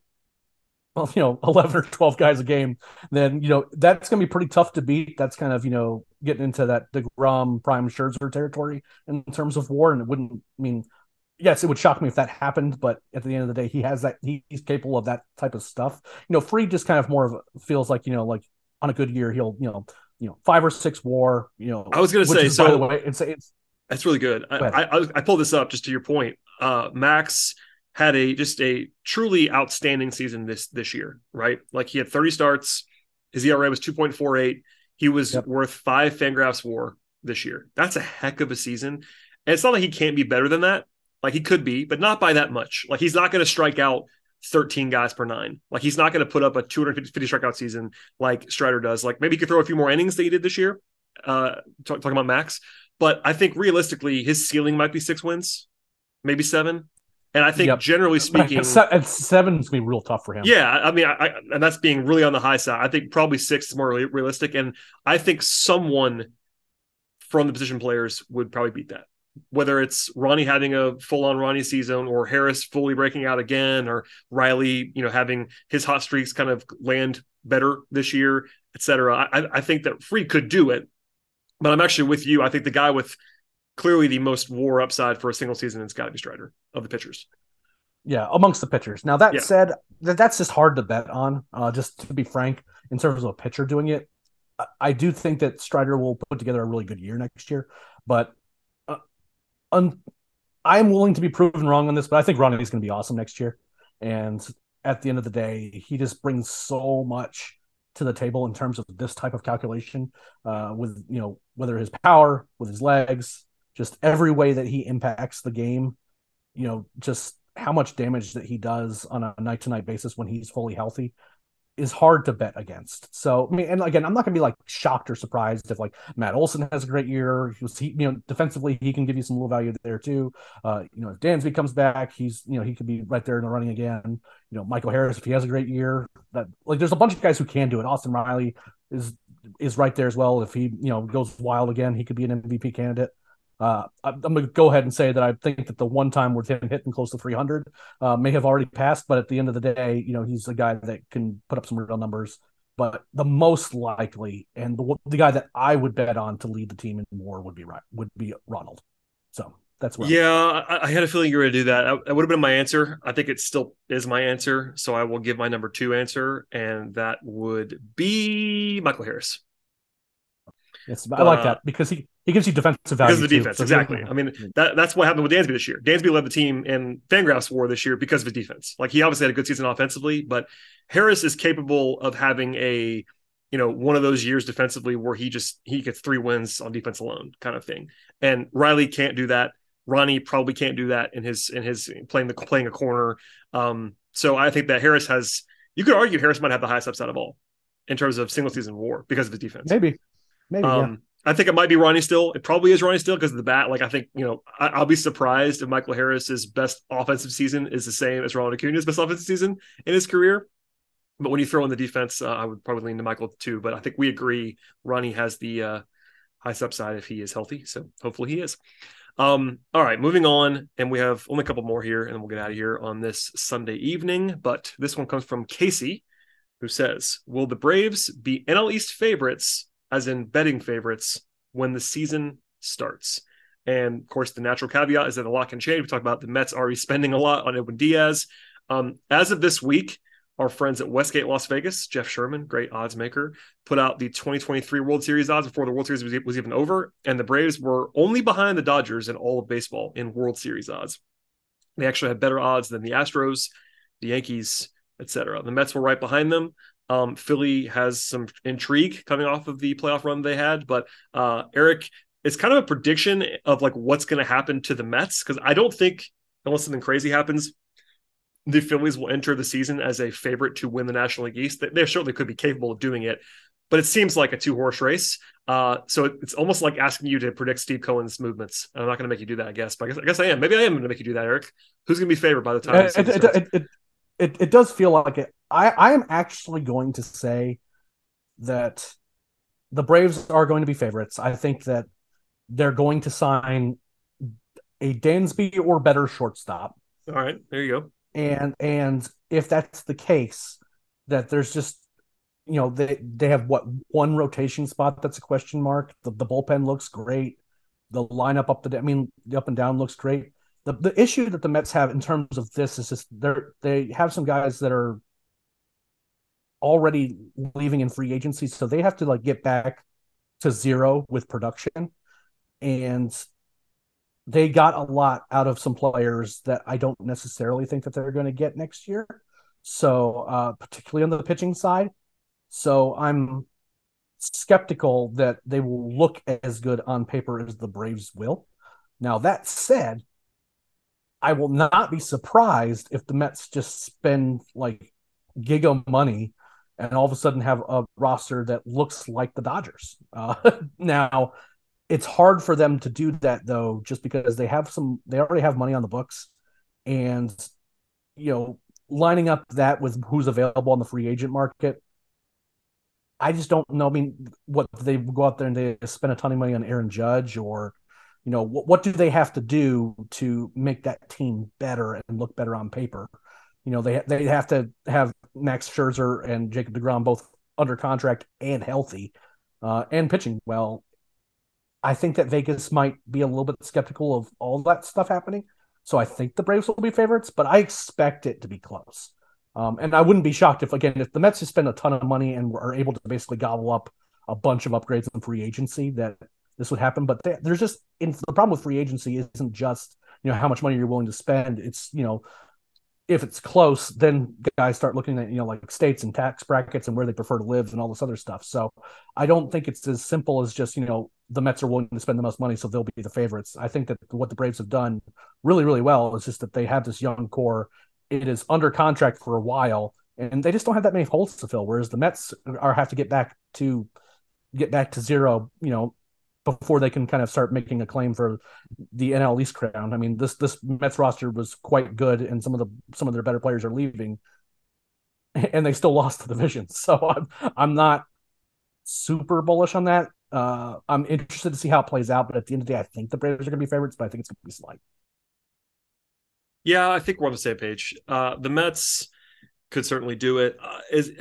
well, you know, eleven or twelve guys a game, then you know that's going to be pretty tough to beat. That's kind of you know getting into that Degrom Prime Scherzer territory in terms of WAR, and it wouldn't I mean. Yes, it would shock me if that happened, but at the end of the day, he has that. He's capable of that type of stuff. You know, Fried just kind of more of feels like you know, like on a good year, he'll you know, you know, five or six WAR. You know, I was gonna say, is, by so- the way, it's it's That's really good. I, Go. I, I, I pulled this up just to your point. Uh, Max had a just a truly outstanding season this this year, right? Like he had 30 starts. His ERA was 2.48. He was Yep. worth five Fangraphs WAR this year. That's a heck of a season. And it's not like he can't be better than that. Like he could be, but not by that much. Like he's not going to strike out 13 guys per nine. Like he's not going to put up a 250 strikeout season like Strider does. Like maybe he could throw a few more innings than he did this year. Uh, talk, talking about Max, but I think realistically his ceiling might be six wins, maybe seven. And I think Yep. generally speaking, and seven's gonna be real tough for him. yeah, I mean, I, I, and that's being really on the high side. I think probably six is more realistic, and I think someone from the position players would probably beat that. Whether it's Ronnie having a full-on Ronnie season, or Harris fully breaking out again, or Riley, you know, having his hot streaks kind of land better this year, et cetera. I, I think that Fried could do it, but I'm actually with you. I think the guy with clearly the most WAR upside for a single season It's got to be Strider of the pitchers. yeah, amongst the pitchers. Now that Yeah. said, that that's just hard to bet on. Uh, just to be frank, in terms of a pitcher doing it, I, I do think that Strider will put together a really good year next year. But uh, un- I'm willing to be proven wrong on this. But I think Ronnie's going to be awesome next year. And at the end of the day, he just brings so much to the table in terms of this type of calculation. Uh, with you know whether his power, with his legs, just every way that he impacts the game you know, just how much damage that he does on a night to night basis when he's fully healthy is hard to bet against. So, I mean, and again, I'm not going to be like shocked or surprised if like Matt Olson has a great year. He was, he, you know, defensively, he can give you some low value there too. Uh, you know, if Dansby comes back, he's, you know, he could be right there in the running again. You know, Michael Harris, if he has a great year, that like there's a bunch of guys who can do it. Austin Riley is, is right there as well. If he, you know, goes wild again, he could be an MVP candidate. Uh, I'm going to go ahead and say that I think that the one time with him hitting close to 300 uh, may have already passed, but at the end of the day, you know, he's a guy that can put up some real numbers. But the most likely, and the, the guy that I would bet on to lead the team in more would be right would be Ronald. So that's what. Yeah, I, I had a feeling you were going to do that. That would have been my answer. I think it still is my answer. So I will give my number two answer, and that would be Michael Harris Yes, I like Uh, that because he, he gives you defensive value because of the too. defense. So, exactly. I mean, that, that's what happened with Dansby this year. Dansby led the team in Fangraphs WAR this year because of his defense. Like he obviously had a good season offensively, but Harris is capable of having a you know one of those years defensively where he just he gets three wins on defense alone kind of thing. And Riley can't do that. Ronnie probably can't do that in his in his playing the playing a corner. Um, so I think that Harris has. You could argue Harris might have the highest upside of all in terms of single season WAR because of his defense. maybe, maybe. yeah. I think it might be Ronnie still. It probably is Ronnie still because of the bat. Like I think you know, I, I'll be surprised if Michael Harris's best offensive season is the same as Ronald Acuna's best offensive season in his career. But when you throw in the defense, uh, I would probably lean to Michael too. But I think we agree Ronnie has the uh, highest upside if he is healthy. So hopefully he is. Um, all right, moving on, and we have only a couple more here, and we'll get out of here on this Sunday evening. But this one comes from Casey, who says, "Will the Braves be NL East favorites, as in betting favorites, when the season starts?" And of course, the natural caveat is that a lot can change. We talk about the Mets already spending a lot on Edwin Diaz. Um, as of this week, our friends at Westgate Las Vegas, Jeff Sherman, great odds maker, put out the 2023 World Series odds before the World Series was, was even over, and the Braves were only behind the Dodgers in all of baseball in World Series odds. They actually had better odds than the Astros, the Yankees, etc. The Mets were right behind them. Um, Philly has some intrigue coming off of the playoff run they had, but uh, Eric, it's kind of a prediction of like what's going to happen to the Mets because I don't think unless something crazy happens, the Phillies will enter the season as a favorite to win the National League East. They- certainly could be capable of doing it, but it seems like a two horse race. Uh, so it- it's almost like asking you to predict Steve Cohen's movements. I'm not going to make you do that, I guess, but I guess, I guess I am. Maybe I am going to make you do that, Eric. Who's going to be favored by the time? the it, season it, it, it, it, it does feel like it. I, I am actually going to say that the Braves are going to be favorites. I think that they're going to sign a Dansby or better shortstop. All right, there you go. And and if that's the case, that there's just you know they they have what one rotation spot that's a question mark. The the bullpen looks great. The lineup up the I mean the up and down looks great. The the issue that the Mets have in terms of this is just they're they have some guys that are already leaving in free agency, so they have to like get back to zero with production. And they got a lot out of some players that I don't necessarily think that they're going to get next year. So, uh, particularly on the pitching side. So I'm skeptical that they will look as good on paper as the Braves will. Now, that said, I will not be surprised if the Mets just spend like giga money and all of a sudden have a roster that looks like the Dodgers. Uh, now, it's hard for them to do that though, just because they have some, they already have money on the books, and you know, lining up that with who's available on the free agent market. I just don't know. I mean, what they go out there and they spend a ton of money on Aaron Judge, or you know, what, what do they have to do to make that team better and look better on paper? You know, they they have to have Max Scherzer and Jacob DeGrom both under contract and healthy, uh, and pitching well. I think that Vegas might be a little bit skeptical of all that stuff happening. So I think the Braves will be favorites, but I expect it to be close. Um, and I wouldn't be shocked if, again, if the Mets just spend a ton of money and are able to basically gobble up a bunch of upgrades in free agency, that this would happen. But they, there's just the problem with free agency isn't just you know how much money you're willing to spend. It's you know if it's close, then guys start looking at you know like states and tax brackets and where they prefer to live and all this other stuff. So I don't think it's as simple as just you know the Mets are willing to spend the most money, so they'll be the favorites. I think that what the Braves have done really really well is just that they have this young core. It is under contract for a while, and they just don't have that many holes to fill. Whereas the Mets are have to get back to get back to zero, you know, before they can kind of start making a claim for the NL East crown. I mean, this this Mets roster was quite good, and some of the some of their better players are leaving, and they still lost the division. So I'm I'm not super bullish on that. Uh, I'm interested to see how it plays out, but at the end of the day, I think the Braves are going to be favorites, but I think it's going to be slight. Yeah, I think we're on the same page. Uh, the Mets could certainly do it. Uh, is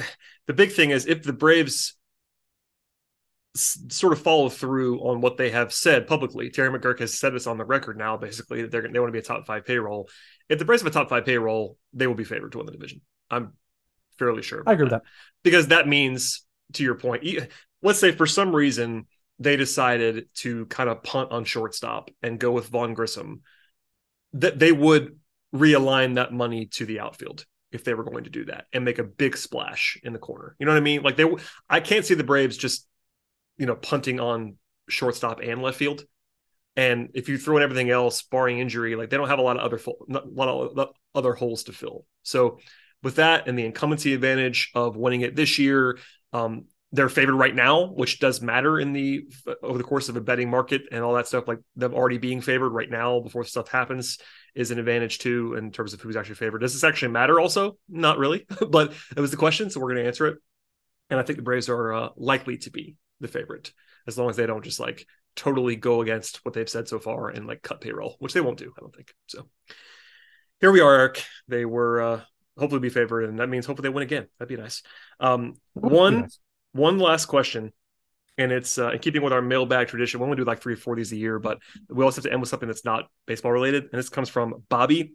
the big thing is if the Braves sort of follow through on what they have said publicly. Terry McGuirk has said this on the record now, basically that they're they want to be a top five payroll. If the Braves of a top five payroll, they will be favored to win the division. I'm fairly sure. I agree with that because that means, to your point, let's say for some reason they decided to kind of punt on shortstop and go with Vaughn Grissom, that they would realign that money to the outfield if they were going to do that and make a big splash in the corner. You know what I mean? Like they, I can't see the Braves just you know, punting on shortstop and left field. And if you throw in everything else, barring injury, like they don't have a lot of other a lot of other holes to fill. So with that and the incumbency advantage of winning it this year, um, they're favored right now, which does matter in the over the course of a betting market and all that stuff. Like them already being favored right now before stuff happens is an advantage too in terms of who's actually favored. Does this actually matter? Also, not really, but it was the question, so we're going to answer it. And I think the Braves are uh, likely to be the favorite as long as they don't just like totally go against what they've said so far and like cut payroll, which they won't do, I don't think. So here we are, Eric. They were uh hopefully be favored, and that means hopefully they win again. That'd be nice. Um one nice. one last question. And it's uh, in keeping with our mailbag tradition. We only do like three or four of these a year, but we also have to end with something that's not baseball related. And this comes from Bobby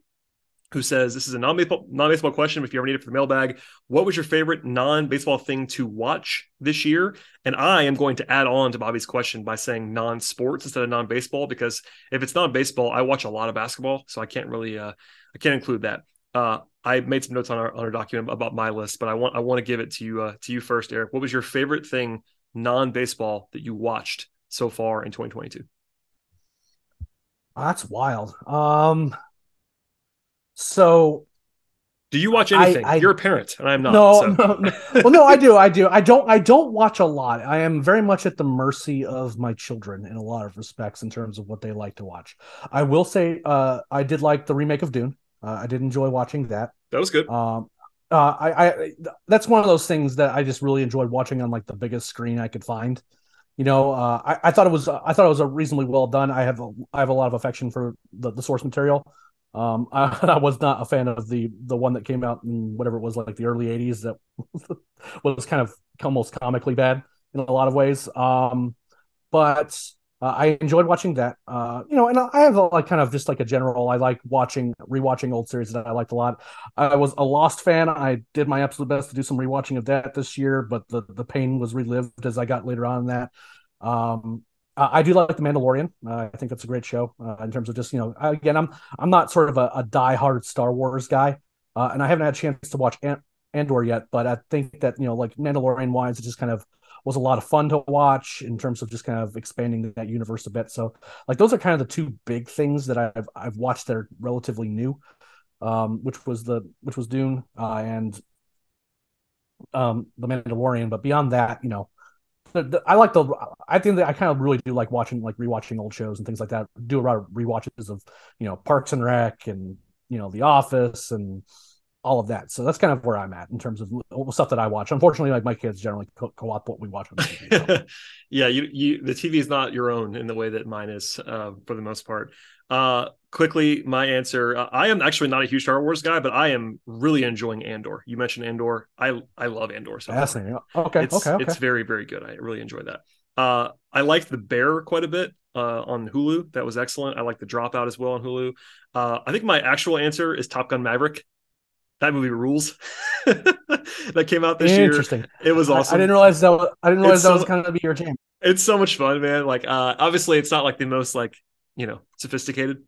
who says this is a non-baseball non-baseball question if you ever need it for the mailbag what was your favorite non-baseball thing to watch this year? And i am going to add on to bobby's question by saying non-sports instead of non-baseball because if it's non-baseball i watch a lot of basketball so i can't really uh i can't include that. Uh i made some notes on our, on our document about my list but i want i want to give it to you uh to you first eric. What was your favorite thing non-baseball that you watched so far in 2022 that's wild. Um so do you watch anything? I, I, You're a parent, and I'm not. No, so. no, no, well, no, I do. I do. I don't. I don't watch a lot. I am very much at the mercy of my children in a lot of respects in terms of what they like to watch. I will say, uh, I did like the remake of Dune. Uh, I did enjoy watching that. That was good. Um, uh, I, I that's one of those things that I just really enjoyed watching on like the biggest screen I could find. You know, uh, I, I thought it was I thought it was a reasonably well done. I have a, I have a lot of affection for the, the source material. Um, I, I, was not a fan of the the one that came out in whatever it was like the early '80s that was kind of almost comically bad in a lot of ways. Um, but uh, I enjoyed watching that. Uh, you know, and I have a, like kind of just like a general. I like watching rewatching old series that I liked a lot. I was a Lost fan. I did my absolute best to do some rewatching of that this year, but the the pain was relived as I got later on in that. Um, I do like the Mandalorian. Uh, I think that's a great show uh, in terms of just you know. Again, I'm I'm not sort of a, a die-hard Star Wars guy, uh, and I haven't had a chance to watch Andor yet. But I think that you know, like Mandalorian wise, it just kind of was a lot of fun to watch in terms of just kind of expanding that universe a bit. So like those are kind of the two big things that I've I've watched that are relatively new, um, which was the which was Dune uh, and um, the Mandalorian. But beyond that, you know, I like the I think that I kind of really do like watching like rewatching old shows and things like that. Do a lot of rewatches of you know Parks and Rec and you know The Office and all of that. So that's kind of where I'm at in terms of stuff that I watch. Unfortunately, like my kids generally co- op what we watch yeah, you you the TV is not your own in the way that mine is uh, for the most part. Uh, quickly, my answer: uh, I am actually not a huge Star Wars guy, but I am really enjoying Andor. You mentioned Andor. I I love Andor. So Fascinating. Okay, it's, okay, okay. It's very very good. I really enjoy that. Uh, I liked the Bear quite a bit uh, on Hulu. That was excellent. I like the Dropout as well on Hulu. Uh, I think my actual answer is Top Gun Maverick that movie rules. that came out this year. Interesting. year. It was awesome. I, I didn't realize that. Was, I didn't realize it's that so, was kind of be your jam. It's so much fun, man. Like, uh, obviously, it's not like the most like you know sophisticated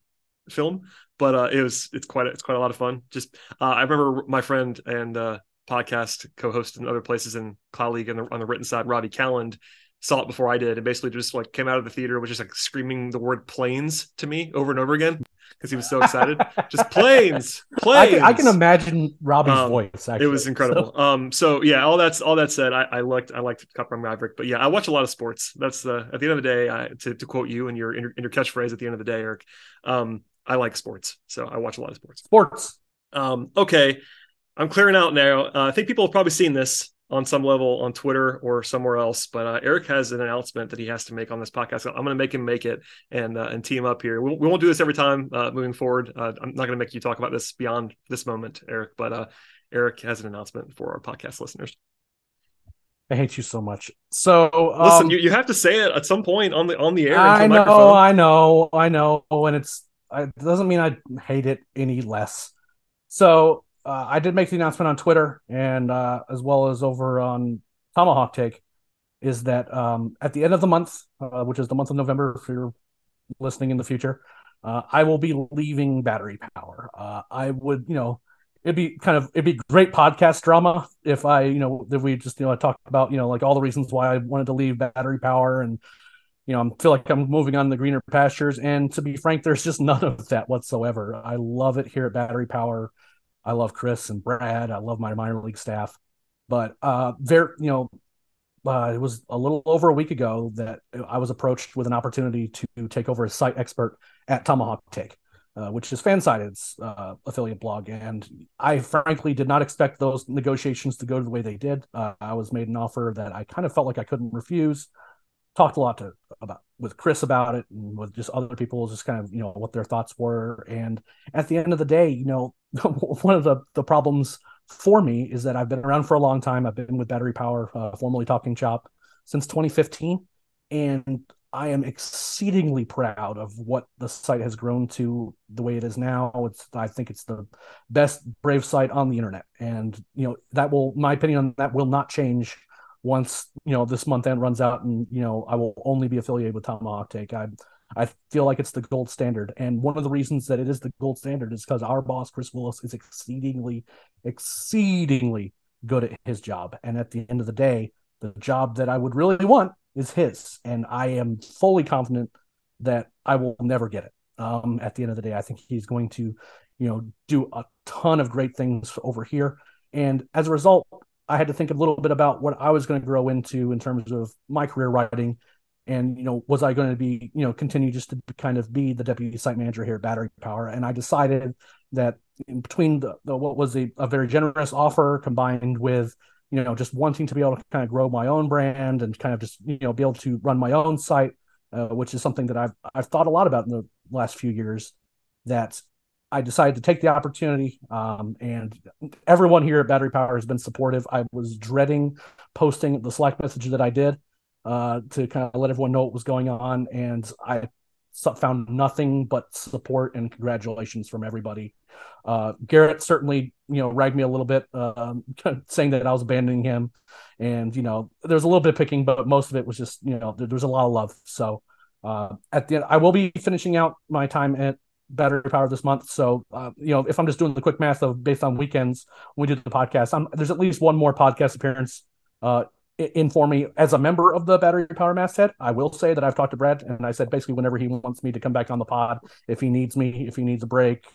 film, but uh, it was. It's quite. A, it's quite a lot of fun. Just, uh, I remember my friend and uh, podcast co-host in other places and colleague League and on the written side, Robbie Calland, saw it before I did, and basically just like came out of the theater was just like screaming the word planes to me over and over again because he was so excited. just planes, planes. I can, I can imagine Robbie's um, voice. Actually, it was incredible. So. Um, so yeah, all that's all that said, I, I liked I liked Gun Maverick, but yeah, I watch a lot of sports. That's the at the end of the day, I, to to quote you and your in, your catchphrase at the end of the day, Eric. Um, I like sports, so I watch a lot of sports. Sports. Um, okay, I'm clearing out now. Uh, I think people have probably seen this on some level on Twitter or somewhere else. But uh, Eric has an announcement that he has to make on this podcast. I'm going to make him make it and uh, and team up here. We, we, won't do this every time uh, moving forward. Uh, I'm not going to make you talk about this beyond this moment, Eric. But uh, Eric has an announcement for our podcast listeners. I hate you so much. So um, listen, you, you have to say it at some point on the on the air. I know, microphone. I know, I know, and it's it doesn't mean I hate it any less. So uh, I did make the announcement on Twitter and uh, as well as over on Tomahawk Take, is that um, at the end of the month, uh, which is the month of November, if you're listening in the future, uh, I will be leaving Battery Power. Uh, I would, you know, it'd be kind of it'd be great podcast drama if I, you know, if we just you know talk about you know like all the reasons why I wanted to leave Battery Power and you know, I feel like I'm moving on the greener pastures. And to be frank, there's just none of that whatsoever. I love it here at Battery Power. I love Chris and Brad. I love my minor league staff. But uh, very, you know, uh, it was a little over a week ago that I was approached with an opportunity to take over as site expert at Tomahawk Take, uh, which is Fansided's uh, affiliate blog. And I frankly did not expect those negotiations to go the way they did. Uh, I was made an offer that I kind of felt like I couldn't refuse. Talked a lot to about with Chris about it and with just other people, just kind of you know what their thoughts were. And at the end of the day, you know, one of the, the problems for me is that I've been around for a long time. I've been with Battery Power, uh, formerly Talking Chop, since 2015, and I am exceedingly proud of what the site has grown to the way it is now. It's I think it's the best Brave site on the internet, and you know that will my opinion on that will not change once you know this month end runs out, and you know I will only be affiliated with Tomahawk Take. I I feel like it's the gold standard. And one of the reasons that it is the gold standard is because our boss, Chris Willis, is exceedingly, exceedingly good at his job. And at the end of the day, the job that I would really want is his. And I am fully confident that I will never get it. Um, at the end of the day, I think he's going to, you know, do a ton of great things over here. And as a result, I had to think a little bit about what I was going to grow into in terms of my career writing and you know was i going to be you know continue just to kind of be the deputy site manager here at battery power. And i decided that between the, the what was a, a very generous offer combined with you know just wanting to be able to kind of grow my own brand and kind of just you know be able to run my own site uh, which is something that I've I've thought a lot about in the last few years that I decided to take the opportunity um, and everyone here at Battery Power has been supportive I was dreading posting the Slack message that I did uh, to kind of let everyone know what was going on and I found nothing but support and congratulations from everybody uh, Garrett certainly, you know, ragged me a little bit, uh, saying that I was abandoning him, and you know, there's a little bit of picking, but most of it was just, you know, there, there's a lot of love. So uh, at the end, I will be finishing out my time at Battery Power this month. So uh, you know, if I'm just doing the quick math of based on weekends we do the podcast, I'm, there's at least one more podcast appearance uh, in for me as a member of the Battery Power Masthead. I will say that I've talked to Brad, and I said basically whenever he wants me to come back on the pod, if he needs me, if he needs a break,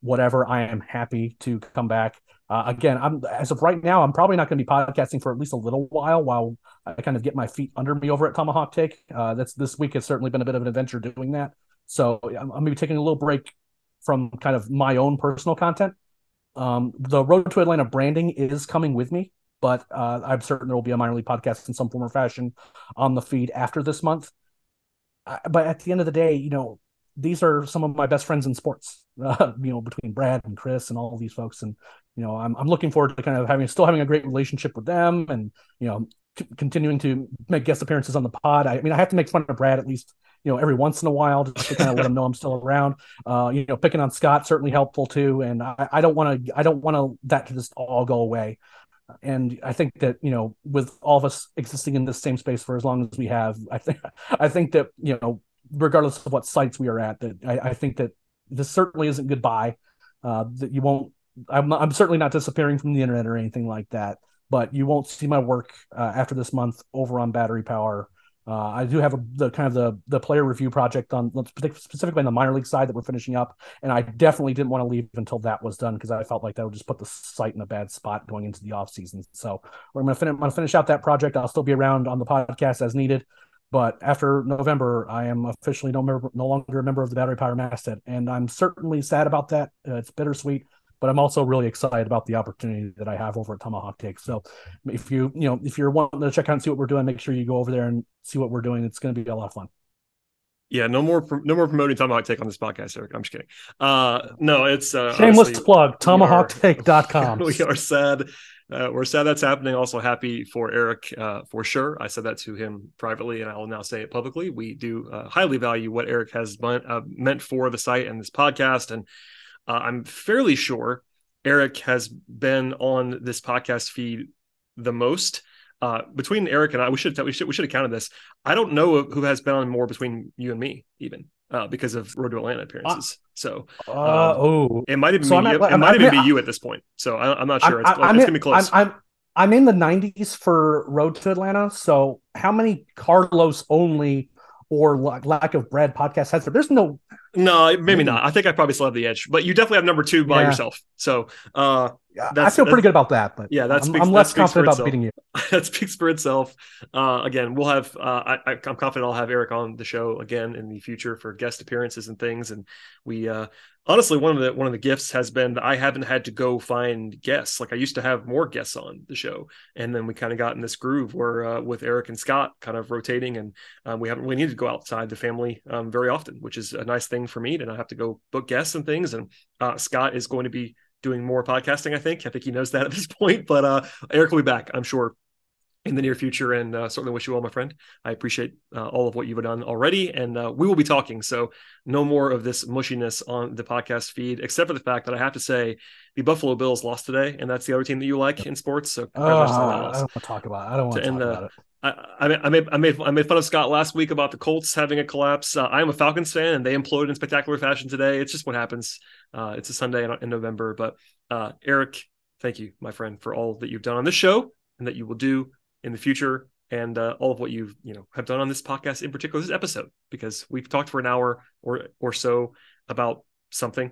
whatever, I am happy to come back. Uh, again, I'm as of right now, I'm probably not going to be podcasting for at least a little while while I kind of get my feet under me over at Tomahawk Take. Uh, that's this week has certainly been a bit of an adventure doing that. So I'm, I'm going to be taking a little break from kind of my own personal content. Um, the Road to Atlanta branding is coming with me, but uh, I'm certain there will be a minor league podcast in some form or fashion on the feed after this month. but at the end of the day, you know, these are some of my best friends in sports. Uh, you know, between Brad and Chris and all these folks, and you know, I'm I'm looking forward to kind of having still having a great relationship with them, and you know, c- continuing to make guest appearances on the pod. I, I, mean, I have to make fun of Brad at least you know every once in a while just to kind of let them know I'm still around. Uh, you know, picking on Scott certainly helpful too, and I, I don't want to I don't want to that to just all go away. And I think that you know, with all of us existing in this same space for as long as we have, I think I think that you know regardless of what sites we are at. That I, I think that this certainly isn't goodbye. Uh, that you won't. I'm, I'm certainly not disappearing from the internet or anything like that. But you won't see my work uh, after this month over on Battery Power. Uh, I do have a, the kind of the the player review project on specifically on the minor league side that we're finishing up, and I definitely didn't want to leave until that was done because I felt like that would just put the site in a bad spot going into the off season. So we're going to fin- finish out that project. I'll still be around on the podcast as needed. But after November, I am officially no, member, no longer a member of the Battery Power Masthead, and I'm certainly sad about that. Uh, it's bittersweet, but I'm also really excited about the opportunity that I have over at Tomahawk Take. So, if you you know if you're wanting to check out and see what we're doing, make sure you go over there and see what we're doing. It's going to be a lot of fun. Yeah, no more no more promoting Tomahawk Take on this podcast, Eric. I'm just kidding. Uh, no, it's uh, shameless honestly, plug. Tomahawktake.com. We are, we are sad uh, we're sad that's happening. Also happy for Eric uh, for sure. I said that to him privately, and I will now say it publicly. We do uh, highly value what Eric has meant, uh, meant for the site and this podcast, and uh, I'm fairly sure Eric has been on this podcast feed the most. Uh, between Eric and I, we should we should we should have counted this. I don't know who has been on more between you and me, even uh, because of Road to Atlanta appearances. So, um, uh, oh, it might even so be, it, it might even be you at this point. So I, am not sure. It's, I, it's gonna be close. I'm, I'm, I'm in the 90s for Road to Atlanta. So how many Carlos only or lack of bread podcast has there? There's no. No, maybe not. I think I probably still have the edge, but you definitely have number two by yeah. yourself. So, uh, I feel pretty good about that, but yeah, that's I'm, I'm less confident about beating you. that speaks for itself. Uh, again, we'll have. Uh, I, am confident I'll have Eric on the show again in the future for guest appearances and things. And we, uh, honestly, one of the one of the gifts has been that I haven't had to go find guests. Like I used to have more guests on the show, and then we kind of got in this groove where uh, with Eric and Scott kind of rotating, and um, we haven't really needed to go outside the family um, very often, which is a nice thing for me to not have to go book guests and things. And uh, Scott is going to be doing more podcasting. I think. I think he knows that at this point. But uh, Eric will be back, I'm sure, in the near future. And uh, certainly wish you well, my friend. I appreciate uh, all of what you've done already, and uh, we will be talking. So no more of this mushiness on the podcast feed, except for the fact that I have to say the Buffalo Bills lost today, and that's the other team that you like in sports. So oh, I don't want to talk about. It. I don't want to, to talk about it. I, I, made, I made I made fun of Scott last week about the Colts having a collapse. Uh, I'm a Falcons fan, and they imploded in spectacular fashion today. It's just what happens. Uh, it's a Sunday in, in November, but uh, Eric, thank you, my friend, for all that you've done on this show and that you will do in the future, and uh, all of what you you know have done on this podcast, in particular this episode, because we've talked for an hour or or so about something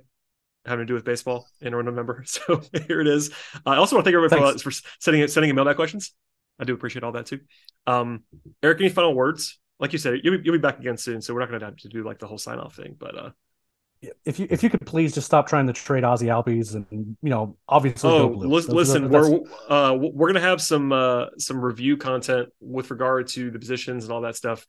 having to do with baseball in November. So here it is. I also want to thank everybody for, for sending sending email that questions. I do appreciate all that too. Um, Eric, any final words? Like you said, you'll be, you'll be back again soon, so we're not going to have to do like the whole sign off thing. But uh, if you if you could please just stop trying to trade Ozzy Albies and you know obviously oh listen, listen we're uh we're gonna have some uh some review content with regard to the positions and all that stuff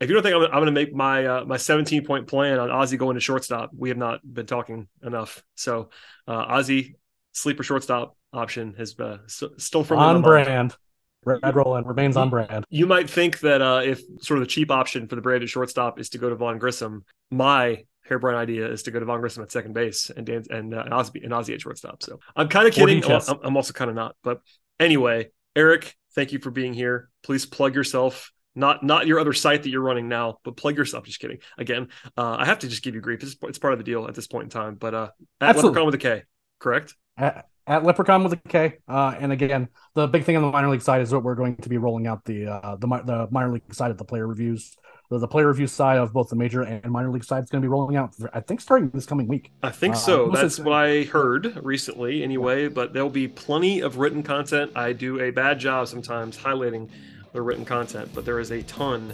if you don't think I'm, I'm going to make my uh, my 17 point plan on Ozzy going to shortstop, we have not been talking enough. So uh, Ozzy sleeper shortstop option has uh, still from on brand. Brad Rowland remains on brand. You might think that uh, if sort of the cheap option for the branded shortstop is to go to Vaughn Grissom, my harebrained idea is to go to Vaughn Grissom at second base and Dan, and uh, and Ozzy, and Ozzy at shortstop. So I'm kind of kidding. I'm, I'm also kind of not. But anyway, Eric, thank you for being here. Please plug yourself not not your other site that you're running now, but plug yourself. Just kidding. Again, uh, I have to just give you grief. It's, it's part of the deal at this point in time. But uh, at Absolutely. Leprechaun with a K, correct? At, at Leprechaun with a K. Uh, and again, the big thing on the minor league side is that we're going to be rolling out the uh, the the minor league side of the player reviews. The, the player review side of both the major and minor league side is going to be rolling out. I think starting this coming week. I think uh, so. That's what I heard recently, anyway. But there'll be plenty of written content. I do a bad job sometimes highlighting the written content, but there is a ton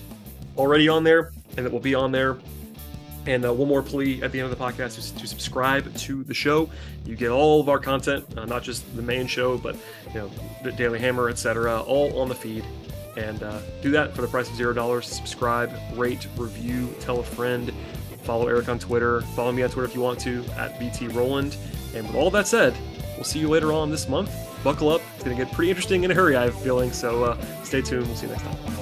already on there, and it will be on there. And uh, one more plea at the end of the podcast is to subscribe to the show. You get all of our content, uh, not just the main show, but you know the Daily Hammer, etc., all on the feed. And uh, do that for the price of zero dollars. Subscribe, rate, review, tell a friend. Follow Eric on Twitter. Follow me on Twitter if you want to at BT Rowland. And with all that said, we'll see you later on this month buckle up. It's going to get pretty interesting in a hurry, I have a feeling. So uh, stay tuned. We'll see you next time.